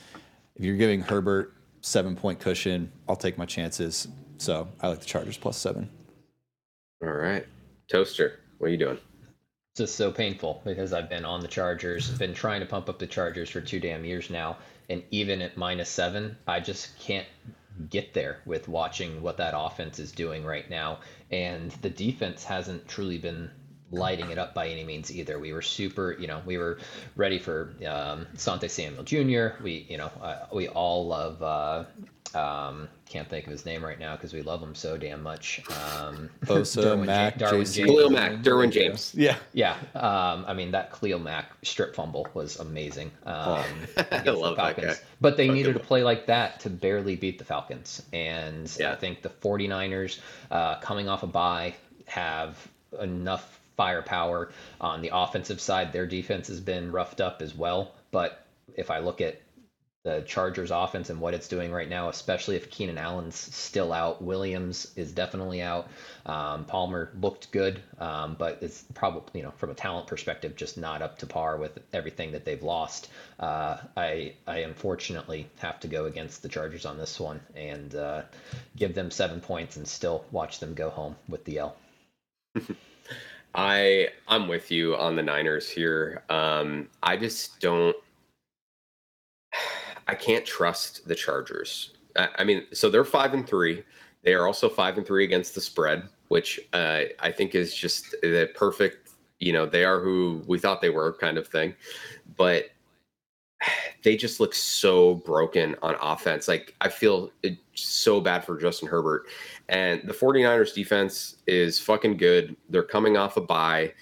If you're giving Herbert seven point cushion, I'll take my chances. So I like the Chargers plus seven. All right. Toaster, what are you doing? It's Just so painful because I've been on the Chargers, been trying to pump up the Chargers for two damn years now and even at minus seven, I just can't get there with watching what that offense is doing right now. And the defense hasn't truly been lighting it up by any means either. We were super, you know, we were ready for um, Sante Samuel Jr. We, you know, uh, we all love uh, um, can't think of his name right now because we love him so damn much. Um, Bosa, Derwin Mack, ja- Darwin James, Khalil Mack, Derwin James. Yeah, yeah. Um, I mean that Khalil Mack strip fumble was amazing. Um, I love that guy. But they needed a play like that to barely beat the Falcons, and yeah. I think the 49ers, uh, coming off a bye, have enough firepower on the offensive side. Their defense has been roughed up as well, but if I look at the Chargers offense and what it's doing right now, especially if Keenan Allen's still out. Williams is definitely out. Um, Palmer looked good, um, but it's probably, you know, from a talent perspective, just not up to par with everything that they've lost. Uh, I, I unfortunately have to go against the Chargers on this one and uh, give them seven points and still watch them go home with the L. I I'm with you on the Niners here. Um, I just don't I can't trust the Chargers. I, I, mean, so they're five and three. They are also five and three against the spread, which uh, I think is just the perfect. You know, they are who we thought they were, kind of thing. But they just look so broken on offense. Like I feel so bad for Justin Herbert. And the 49ers defense is fucking good. They're coming off a bye.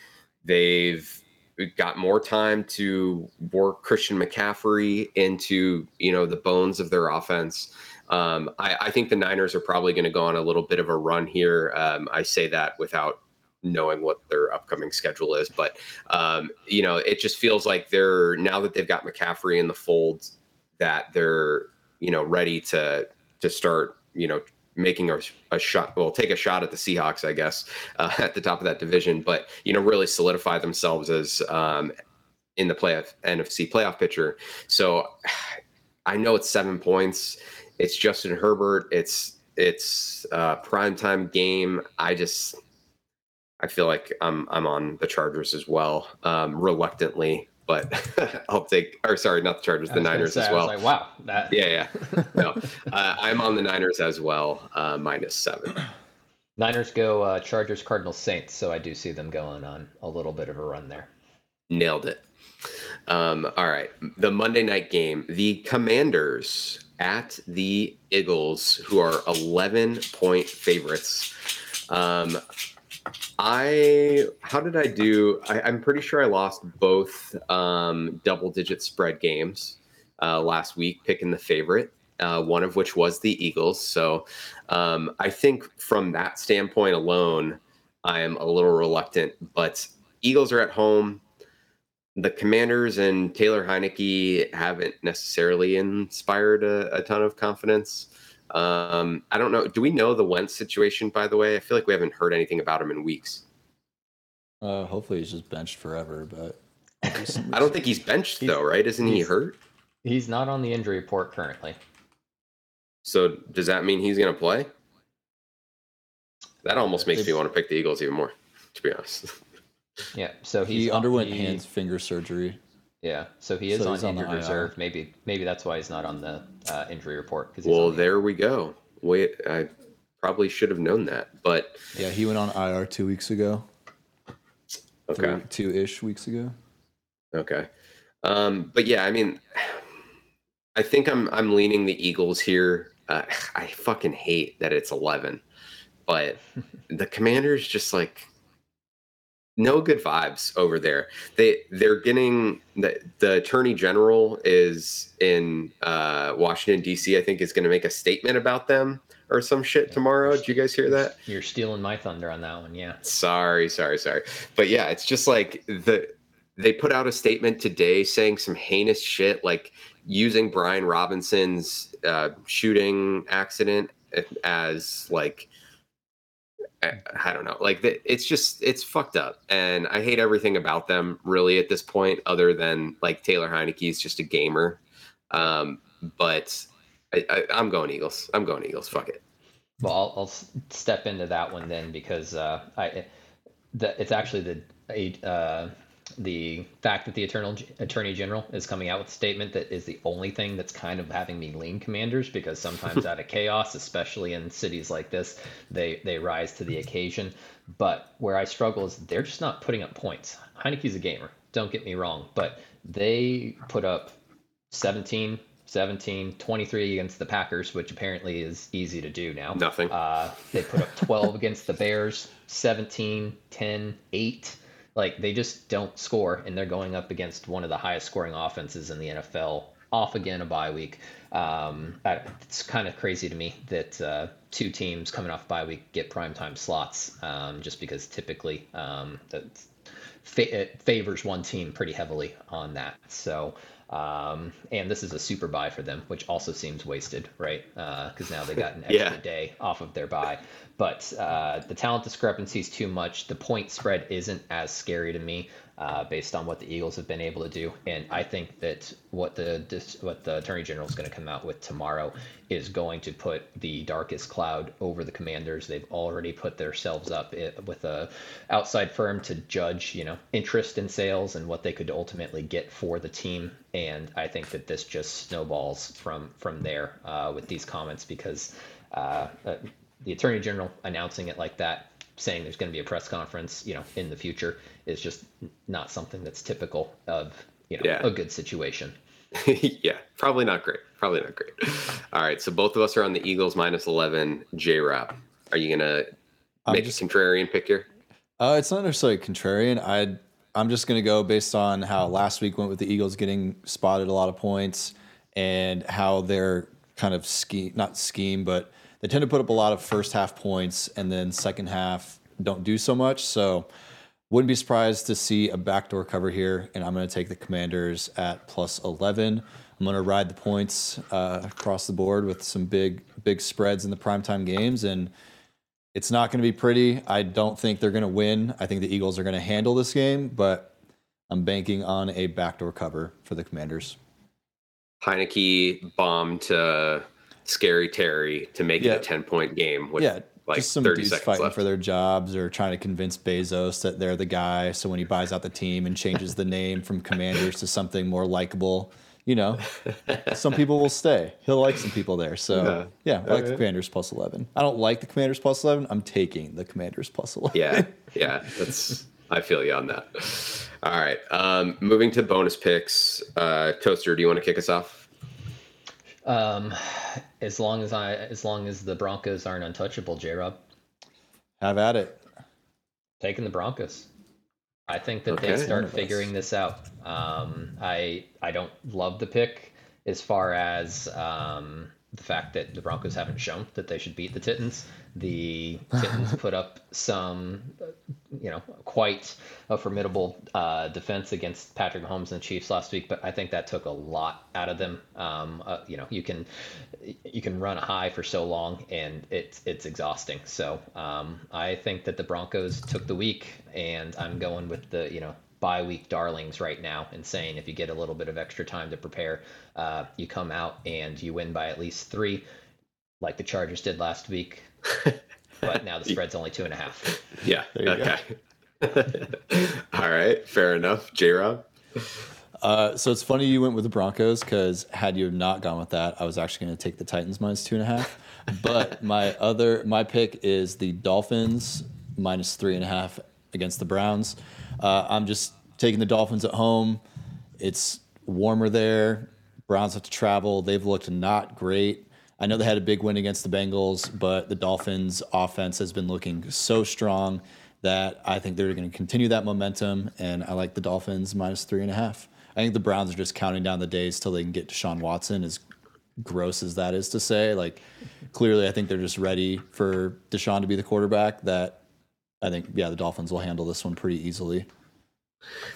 They've got more time to work Christian McCaffrey into you know the bones of their offense. Um, I, I, think the Niners are probably going to go on a little bit of a run here. Um, I say that without knowing what their upcoming schedule is, but um, you know it just feels like they're now that they've got McCaffrey in the fold that they're you know ready to to start you know making a, a shot, well, take a shot at the Seahawks, I guess, uh, at the top of that division, but, you know, really solidify themselves as um, in the playoff NFC playoff picture. So I know it's seven points. It's Justin Herbert. It's, it's a primetime game. I just, I feel like I'm, I'm on the Chargers as well, um, reluctantly but I'll take, or sorry, not the Chargers, the Niners say, as well. Like, wow, that. Yeah, yeah. No, uh, I'm on the Niners as well, uh, minus seven. Niners go uh, Chargers, Cardinals, Saints. So I do see them going on a little bit of a run there. Nailed it. Um, all right, the Monday night game, the Commanders at the Eagles, who are 11 point favorites. Um, I how did I do? I, am pretty sure I lost both um, double digit spread games uh, last week, picking the favorite. Uh, one of which was the Eagles. So um, I think from that standpoint alone, I am a little reluctant. But Eagles are at home. The Commanders and Taylor Heinicke haven't necessarily inspired a, a ton of confidence. Um, I don't know. Do we know the Wentz situation? By the way, I feel like we haven't heard anything about him in weeks. Uh, hopefully he's just benched forever, but I don't think he's benched he's, though, right? Isn't he hurt? He's not on the injury report currently. So does that mean he's going to play? That almost makes it's, me want to pick the Eagles even more, to be honest. Yeah. So he underwent he, hands finger surgery. Yeah. So he is so on injured on reserve. Maybe maybe that's why he's not on the uh, injury report. Well, the there we go. Wait, I probably should have known that, but yeah, he went on IR two weeks ago. Okay. Two ish weeks ago. Okay. Um, but yeah, I mean, I think I'm I'm leaning the Eagles here. Uh, I fucking hate that it's 11, but the Commanders just like no good vibes over there. They they're getting the the attorney general is in uh, Washington D.C. I think is going to make a statement about them or some shit tomorrow. Did you guys hear that? You're stealing my thunder on that one. Yeah. Sorry, sorry, sorry. But yeah, it's just like the they put out a statement today saying some heinous shit like using Brian Robinson's uh, shooting accident as like I don't know. Like it's just it's fucked up, and I hate everything about them really at this point. Other than like Taylor Heinicke is just a gamer, um, but I, am going Eagles. I'm going Eagles. Fuck it. Well, I'll, I'll step into that one then because uh, I the, it's actually the uh, the fact that the eternal attorney general is coming out with a statement that is the only thing that's kind of having me lean commanders because sometimes out of chaos especially in cities like this they they rise to the occasion. But where i struggle is they're just not putting up points. Heinicke's a gamer don't get me wrong but they put up 17 17 23 against the packers which apparently is easy to do now. Nothing. Uh, they put up 12 against the bears 17 10 8 like they just don't score, and they're going up against one of the highest scoring offenses in the NFL. Off again a bye week. Um, it's kind of crazy to me that uh, two teams coming off bye week get primetime slots, um, just because typically um, it favors one team pretty heavily on that. So um, and this is a super bye for them, which also seems wasted, right? Because uh, now they got an extra yeah. day off of their bye. But uh, the talent discrepancy is too much. The point spread isn't as scary to me uh, based on what the Eagles have been able to do. And I think that what the what the Attorney General is going to come out with tomorrow is going to put the darkest cloud over the Commanders. They've already put themselves up with a outside firm to judge, you know, interest in sales and what they could ultimately get for the team. And I think that this just snowballs from from there uh, with these comments because. Uh, uh the attorney general announcing it like that saying there's going to be a press conference, you know, in the future is just not something that's typical of, you know, yeah. a good situation. yeah, probably not great. Probably not great. All right, so both of us are on the Eagles minus 11. J Rob, are you going to make just, a contrarian pick here? Uh, it's not necessarily contrarian. I I'm just going to go based on how last week went with the Eagles getting spotted a lot of points and how they're kind of scheme, not scheme, but they tend to put up a lot of first half points and then second half don't do so much. So wouldn't be surprised to see a backdoor cover here, and I'm going to take the Commanders at plus 11. I'm going to ride the points uh, across the board with some big big spreads in the primetime games, and it's not going to be pretty. I don't think they're going to win. I think the Eagles are going to handle this game, but I'm banking on a backdoor cover for the Commanders. Heinicke bomb to Scary Terry to make yeah. it a 10 point game with yeah, like just some 30 dudes fighting left. for their jobs or trying to convince Bezos that they're the guy. So when he buys out the team and changes the name from Commanders to something more likable, you know, some people will stay. He'll like some people there. So yeah, yeah I like the Commanders plus 11. I don't like the Commanders plus 11. I'm taking the Commanders plus 11. Yeah. Yeah. That's, I feel you on that. All right. Um, moving to bonus picks. Uh, Toaster, do you want to kick us off? Um, as long as I, as long as the Broncos aren't untouchable, J. Rob. Have at it. Taking the Broncos. I think that okay. they start figuring this out. Um, I I don't love the pick as far as um, the fact that the Broncos haven't shown that they should beat the Titans. The Titans put up some you know, quite a formidable uh, defense against Patrick Mahomes and the Chiefs last week, but I think that took a lot out of them. Um, uh, you know, you can you can run high for so long, and it's it's exhausting. So um, I think that the Broncos took the week, and I'm going with the you know bye week darlings right now and saying if you get a little bit of extra time to prepare, uh, you come out and you win by at least three, like the Chargers did last week. but now the spread's only two and a half. Yeah. Okay. All right. Fair enough. J Rob. Uh, so it's funny you went with the Broncos because had you not gone with that, I was actually going to take the Titans minus two and a half. But my other my pick is the Dolphins minus three and a half against the Browns. Uh, I'm just taking the Dolphins at home. It's warmer there. Browns have to travel. They've looked not great. I know they had a big win against the Bengals, but the Dolphins' offense has been looking so strong that I think they're going to continue that momentum. And I like the Dolphins minus three and a half. I think the Browns are just counting down the days till they can get Deshaun Watson, as gross as that is to say. Like, clearly, I think they're just ready for Deshaun to be the quarterback. That I think, yeah, the Dolphins will handle this one pretty easily.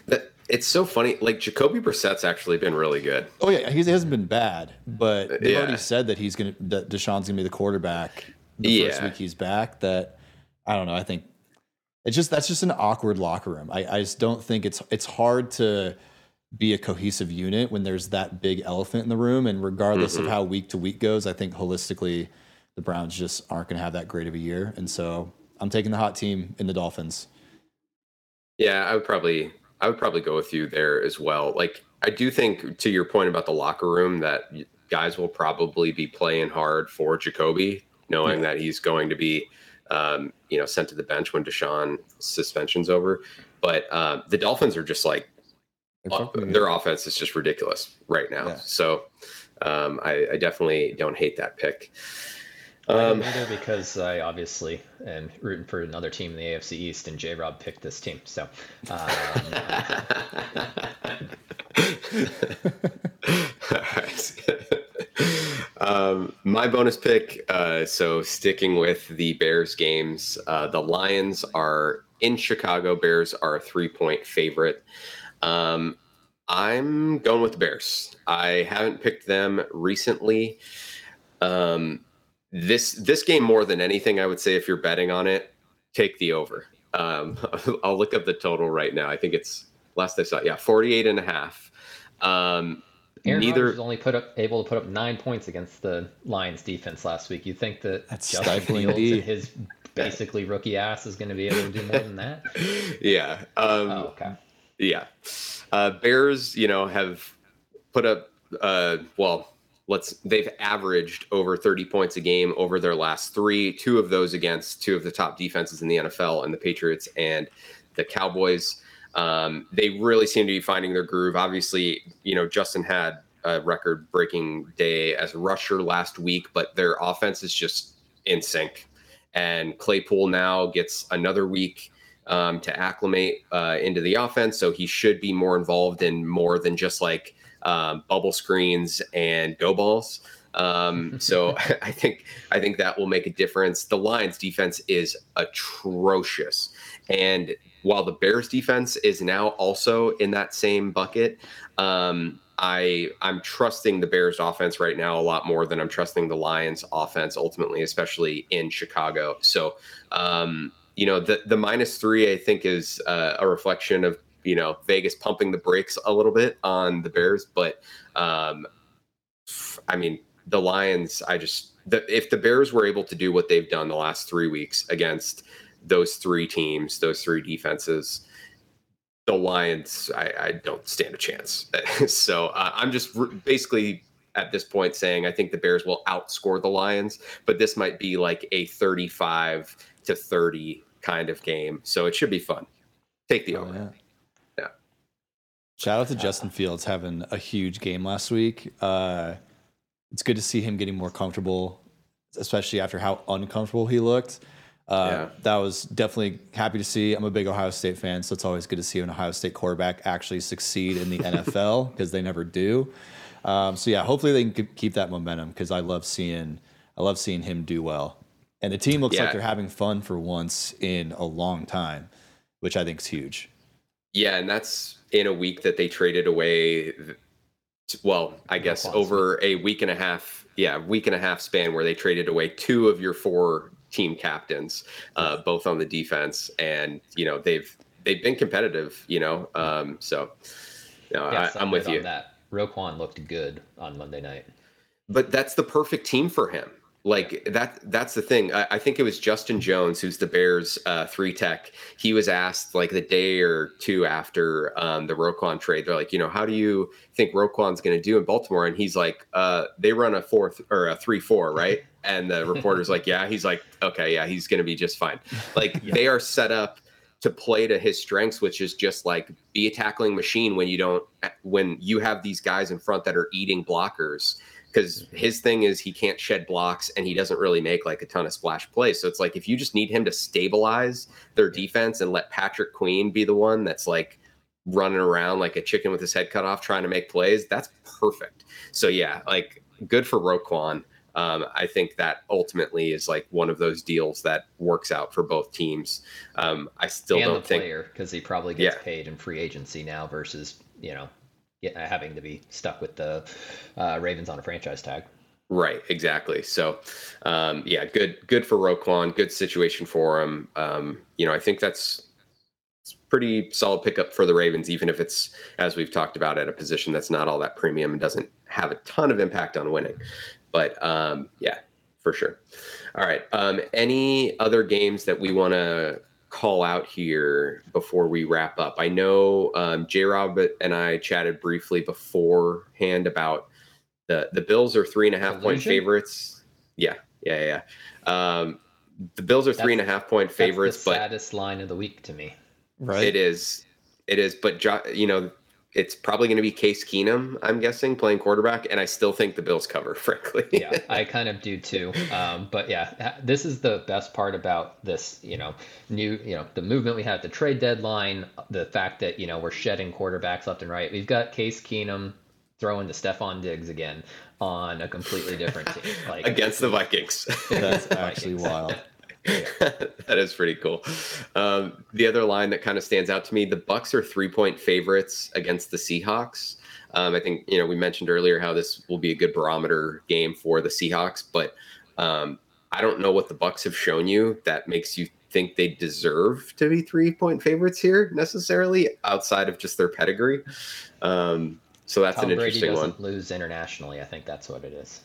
That it's so funny. Like Jacoby Brissett's actually been really good. Oh yeah, he hasn't been bad, but they yeah. already said that he's gonna that Deshaun's gonna be the quarterback the yeah. first week he's back. That I don't know. I think it's just that's just an awkward locker room. I, I just don't think it's it's hard to be a cohesive unit when there's that big elephant in the room. And regardless mm-hmm. of how week to week goes, I think holistically the Browns just aren't going to have that great of a year. And so I'm taking the hot team in the Dolphins. Yeah, I would probably I would probably go with you there as well. Like I do think to your point about the locker room that guys will probably be playing hard for Jacoby, knowing yeah. that he's going to be um, you know sent to the bench when Deshaun suspension's over. But uh, the Dolphins are just like uh, their offense is just ridiculous right now. Yeah. So um, I, I, definitely don't hate that pick. Um, either because I obviously am rooting for another team in the AFC East, and J Rob picked this team. So, um, um, my bonus pick. Uh, so, sticking with the Bears games, uh, the Lions are in Chicago. Bears are a three-point favorite. Um, I'm going with the Bears. I haven't picked them recently. Um, this this game more than anything, I would say if you're betting on it, take the over. Um, I'll look up the total right now. I think it's last I saw, yeah, 48 and a half. Um, Aaron neither Rodgers only put up able to put up nine points against the Lions defense last week. You think that That's Justin Fields and his basically rookie ass is going to be able to do more than that? yeah. Um, oh, okay. Yeah. Uh, Bears, you know, have put up uh, well let's they've averaged over 30 points a game over their last three two of those against two of the top defenses in the nfl and the patriots and the cowboys. Um, they really seem to be finding their groove. Obviously you know justin had a record breaking day as a rusher last week but their offense is just in sync. And claypool now gets another week um, to acclimate uh, into the offense so he should be more involved in more than just like um, bubble screens and go balls. Um, so I think I think that will make a difference. The Lions defense is atrocious, and while the Bears defense is now also in that same bucket, um, I I'm trusting the Bears offense right now a lot more than I'm trusting the Lions offense ultimately, especially in Chicago. So um, you know the the minus three I think is uh, a reflection of you know Vegas pumping the brakes a little bit on the Bears, but um, I mean the Lions. I just the, if the Bears were able to do what they've done the last three weeks against those three teams, those three defenses, the Lions, I, I don't stand a chance. so uh, I'm just re- basically at this point saying I think the Bears will outscore the Lions, but this might be like a 35 to 30 kind of game. So it should be fun. Take the oh, over. Yeah. Shout out to Justin Fields having a huge game last week. Uh, it's good to see him getting more comfortable, especially after how uncomfortable he looked. Uh, yeah. That was definitely happy to see. I'm a big Ohio State fan, so it's always good to see an Ohio State quarterback actually succeed in the NFL because they never do. Um, so yeah, hopefully they can keep that momentum because I love seeing I love seeing him do well. And the team looks yeah. like they're having fun for once in a long time. which I think is huge. Yeah, and that's in a week that they traded away. Well, I guess over a week and a half, yeah, week and a half span where they traded away two of your four team captains, uh, both on the defense, and you know they've they've been competitive, you know. Um, so, no, I, am with you. That Roquan looked good on Monday night, but that's the perfect team for him. Like that that's the thing. I, I, think it was Justin Jones, who's the Bears uh, three tech. He was asked like the day or two after um, the Roquan trade. They're like, you know, how do you think Roquan's going to do in Baltimore? And he's like, uh, they run a fourth or a three four, right? And the reporter's like, yeah. He's like, okay, yeah, he's going to be just fine. Like yeah. they are set up to play to his strengths, which is just like be a tackling machine when you don't when you have these guys in front that are eating blockers because his thing is he can't shed blocks and he doesn't really make like a ton of splash plays. So it's like if you just need him to stabilize their defense and let Patrick Queen be the one that's like running around like a chicken with his head cut off trying to make plays, that's perfect. So yeah, like good for Roquan. Um, I think that ultimately is like one of those deals that works out for both teams. Um, I still and don't the think because he probably gets yeah. paid in free agency now versus you know having to be stuck with the uh, Ravens on a franchise tag. Right, exactly. So, um, yeah, good, good for Roquan. Good situation for him. Um, you know, I think that's pretty solid pickup for the Ravens, even if it's as we've talked about at a position that's not all that premium and doesn't have a ton of impact on winning. But um, yeah, for sure. All right. Um, any other games that we want to call out here before we wrap up? I know um, J. Rob and I chatted briefly beforehand about the the Bills are three and a half Illusion? point favorites. Yeah, yeah, yeah. Um, the Bills are that's, three and a half point favorites, but the saddest line of the week to me. Right, it is. It is, but you know it's probably going to be Case Keenum, I'm guessing, playing quarterback, and I still think the Bills cover, frankly. yeah, I kind of do too. Um, but yeah, this is the best part about this, you know, new, you know, the movement we had at the trade deadline, the fact that you know we're shedding quarterbacks left and right. We've got Case Keenum throwing to Stefon Diggs again on a completely different team, like against the Vikings. That's actually wild. that is pretty cool. Um, the other line that kind of stands out to me: the Bucs are three-point favorites against the Seahawks. Um, I think you know we mentioned earlier how this will be a good barometer game for the Seahawks, but um, I don't know what the Bucs have shown you that makes you think they deserve to be three-point favorites here necessarily, outside of just their pedigree. Um, so that's Tom an interesting Brady doesn't one. Lose internationally, I think that's what it is.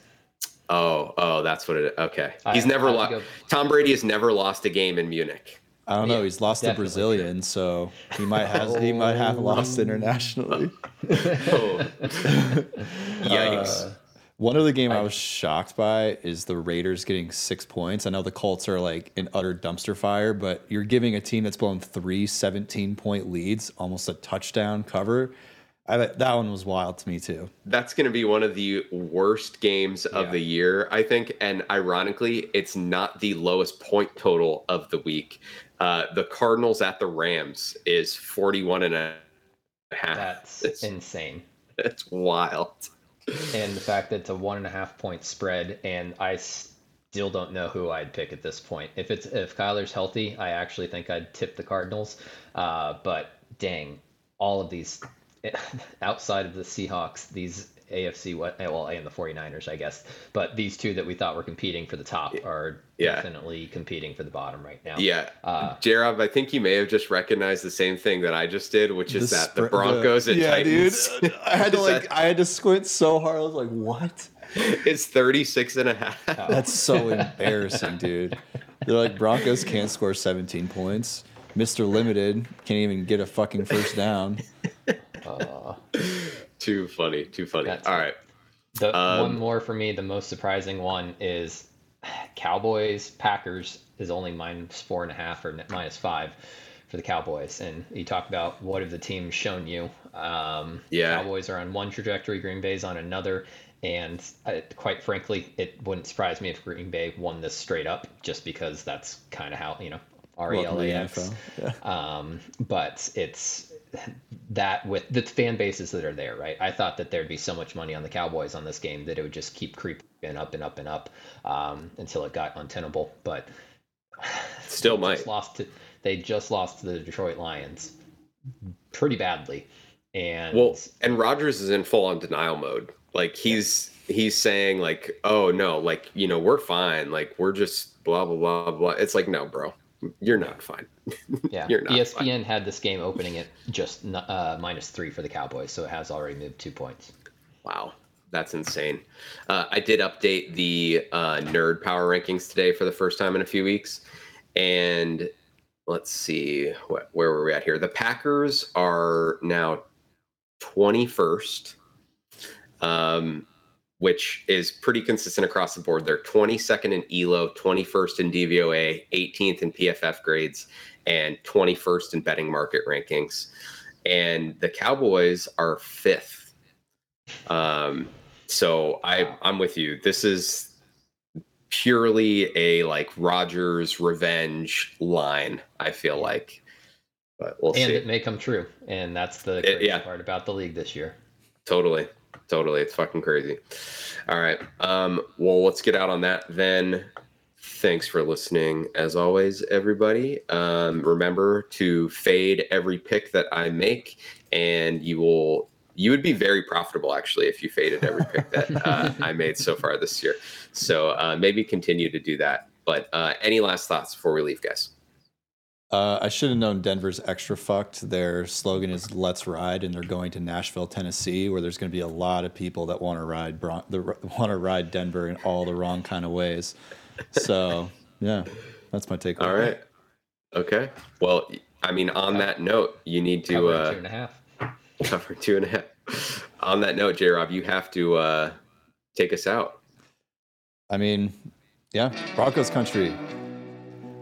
Oh, oh, that's what it. Okay, he's I, never lost. Tom Brady has never lost a game in Munich. I don't know. He's lost to Brazilian, so he might have oh. he might have lost internationally. oh. Yikes! Uh, one other game I, I was shocked by is the Raiders getting six points. I know the Colts are like an utter dumpster fire, but you're giving a team that's blown three 17 point leads, almost a touchdown cover. I, that one was wild to me too. That's going to be one of the worst games of yeah. the year, I think. And ironically, it's not the lowest point total of the week. Uh, the Cardinals at the Rams is 41 and a half. That's it's, insane. It's wild. And the fact that it's a one and a half point spread, and I still don't know who I'd pick at this point. If it's if Kyler's healthy, I actually think I'd tip the Cardinals. Uh, but dang, all of these outside of the Seahawks, these AFC well and the 49ers I guess but these two that we thought were competing for the top are yeah. definitely competing for the bottom right now. Yeah. Uh J Rob, I think you may have just recognized the same thing that I just did, which is the that the Broncos the, and yeah, Titans. Dude. I had to like I had to squint so hard. I was like, what? It's 36 and a half. That's so embarrassing, dude. They're like Broncos can't score 17 points. Mr. Limited can't even get a fucking first down. Uh, too funny. Too funny. All right. The um, one more for me, the most surprising one is Cowboys Packers is only minus four and a half or minus five for the Cowboys. And you talk about what have the teams shown you? Um, yeah. Cowboys are on one trajectory, Green Bay's on another. And I, quite frankly, it wouldn't surprise me if Green Bay won this straight up, just because that's kind of how you know R E L A X. Um, but it's that with the fan bases that are there, right? I thought that there'd be so much money on the Cowboys on this game that it would just keep creeping up and up and up um, until it got untenable. But still might lost to they just lost to the Detroit Lions pretty badly. And well, and Rodgers is in full on denial mode. Like he's he's saying like, "Oh no, like you know we're fine. Like we're just blah blah blah blah." It's like, no, bro, you're not fine. Yeah, you're not ESPN fine. had this game opening at just uh, minus three for the Cowboys, so it has already moved two points. Wow, that's insane. Uh, I did update the uh, nerd power rankings today for the first time in a few weeks, and let's see what, where were we at here. The Packers are now 21st, um, which is pretty consistent across the board. They're 22nd in ELO, 21st in DVOA, 18th in PFF grades, and 21st in betting market rankings. And the Cowboys are fifth. Um, so I, I'm with you. This is purely a like Rodgers revenge line. I feel like but we'll and see. it may come true, and that's the crazy yeah. part about the league this year. Totally, totally, it's fucking crazy. All right, um, well, let's get out on that then. Thanks for listening, as always, everybody. Um, remember to fade every pick that I make, and you will you would be very profitable actually if you faded every pick that uh, I made so far this year. So uh, maybe continue to do that. But uh, any last thoughts before we leave, guys? Uh, I should have known Denver's extra fucked. Their slogan is "Let's ride," and they're going to Nashville, Tennessee, where there's going to be a lot of people that want to ride Bron- the, want to ride Denver in all the wrong kind of ways. So yeah, that's my take. All right. Okay. Well, I mean, on that note, you need to uh, two and a half. Cover two and a half. on that note, J. Rob, you have to uh, take us out. I mean, yeah, Broncos country.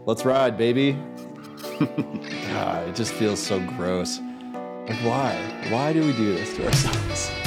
Let's ride, baby. God, ah, it just feels so gross. Like, why? Why do we do this to ourselves?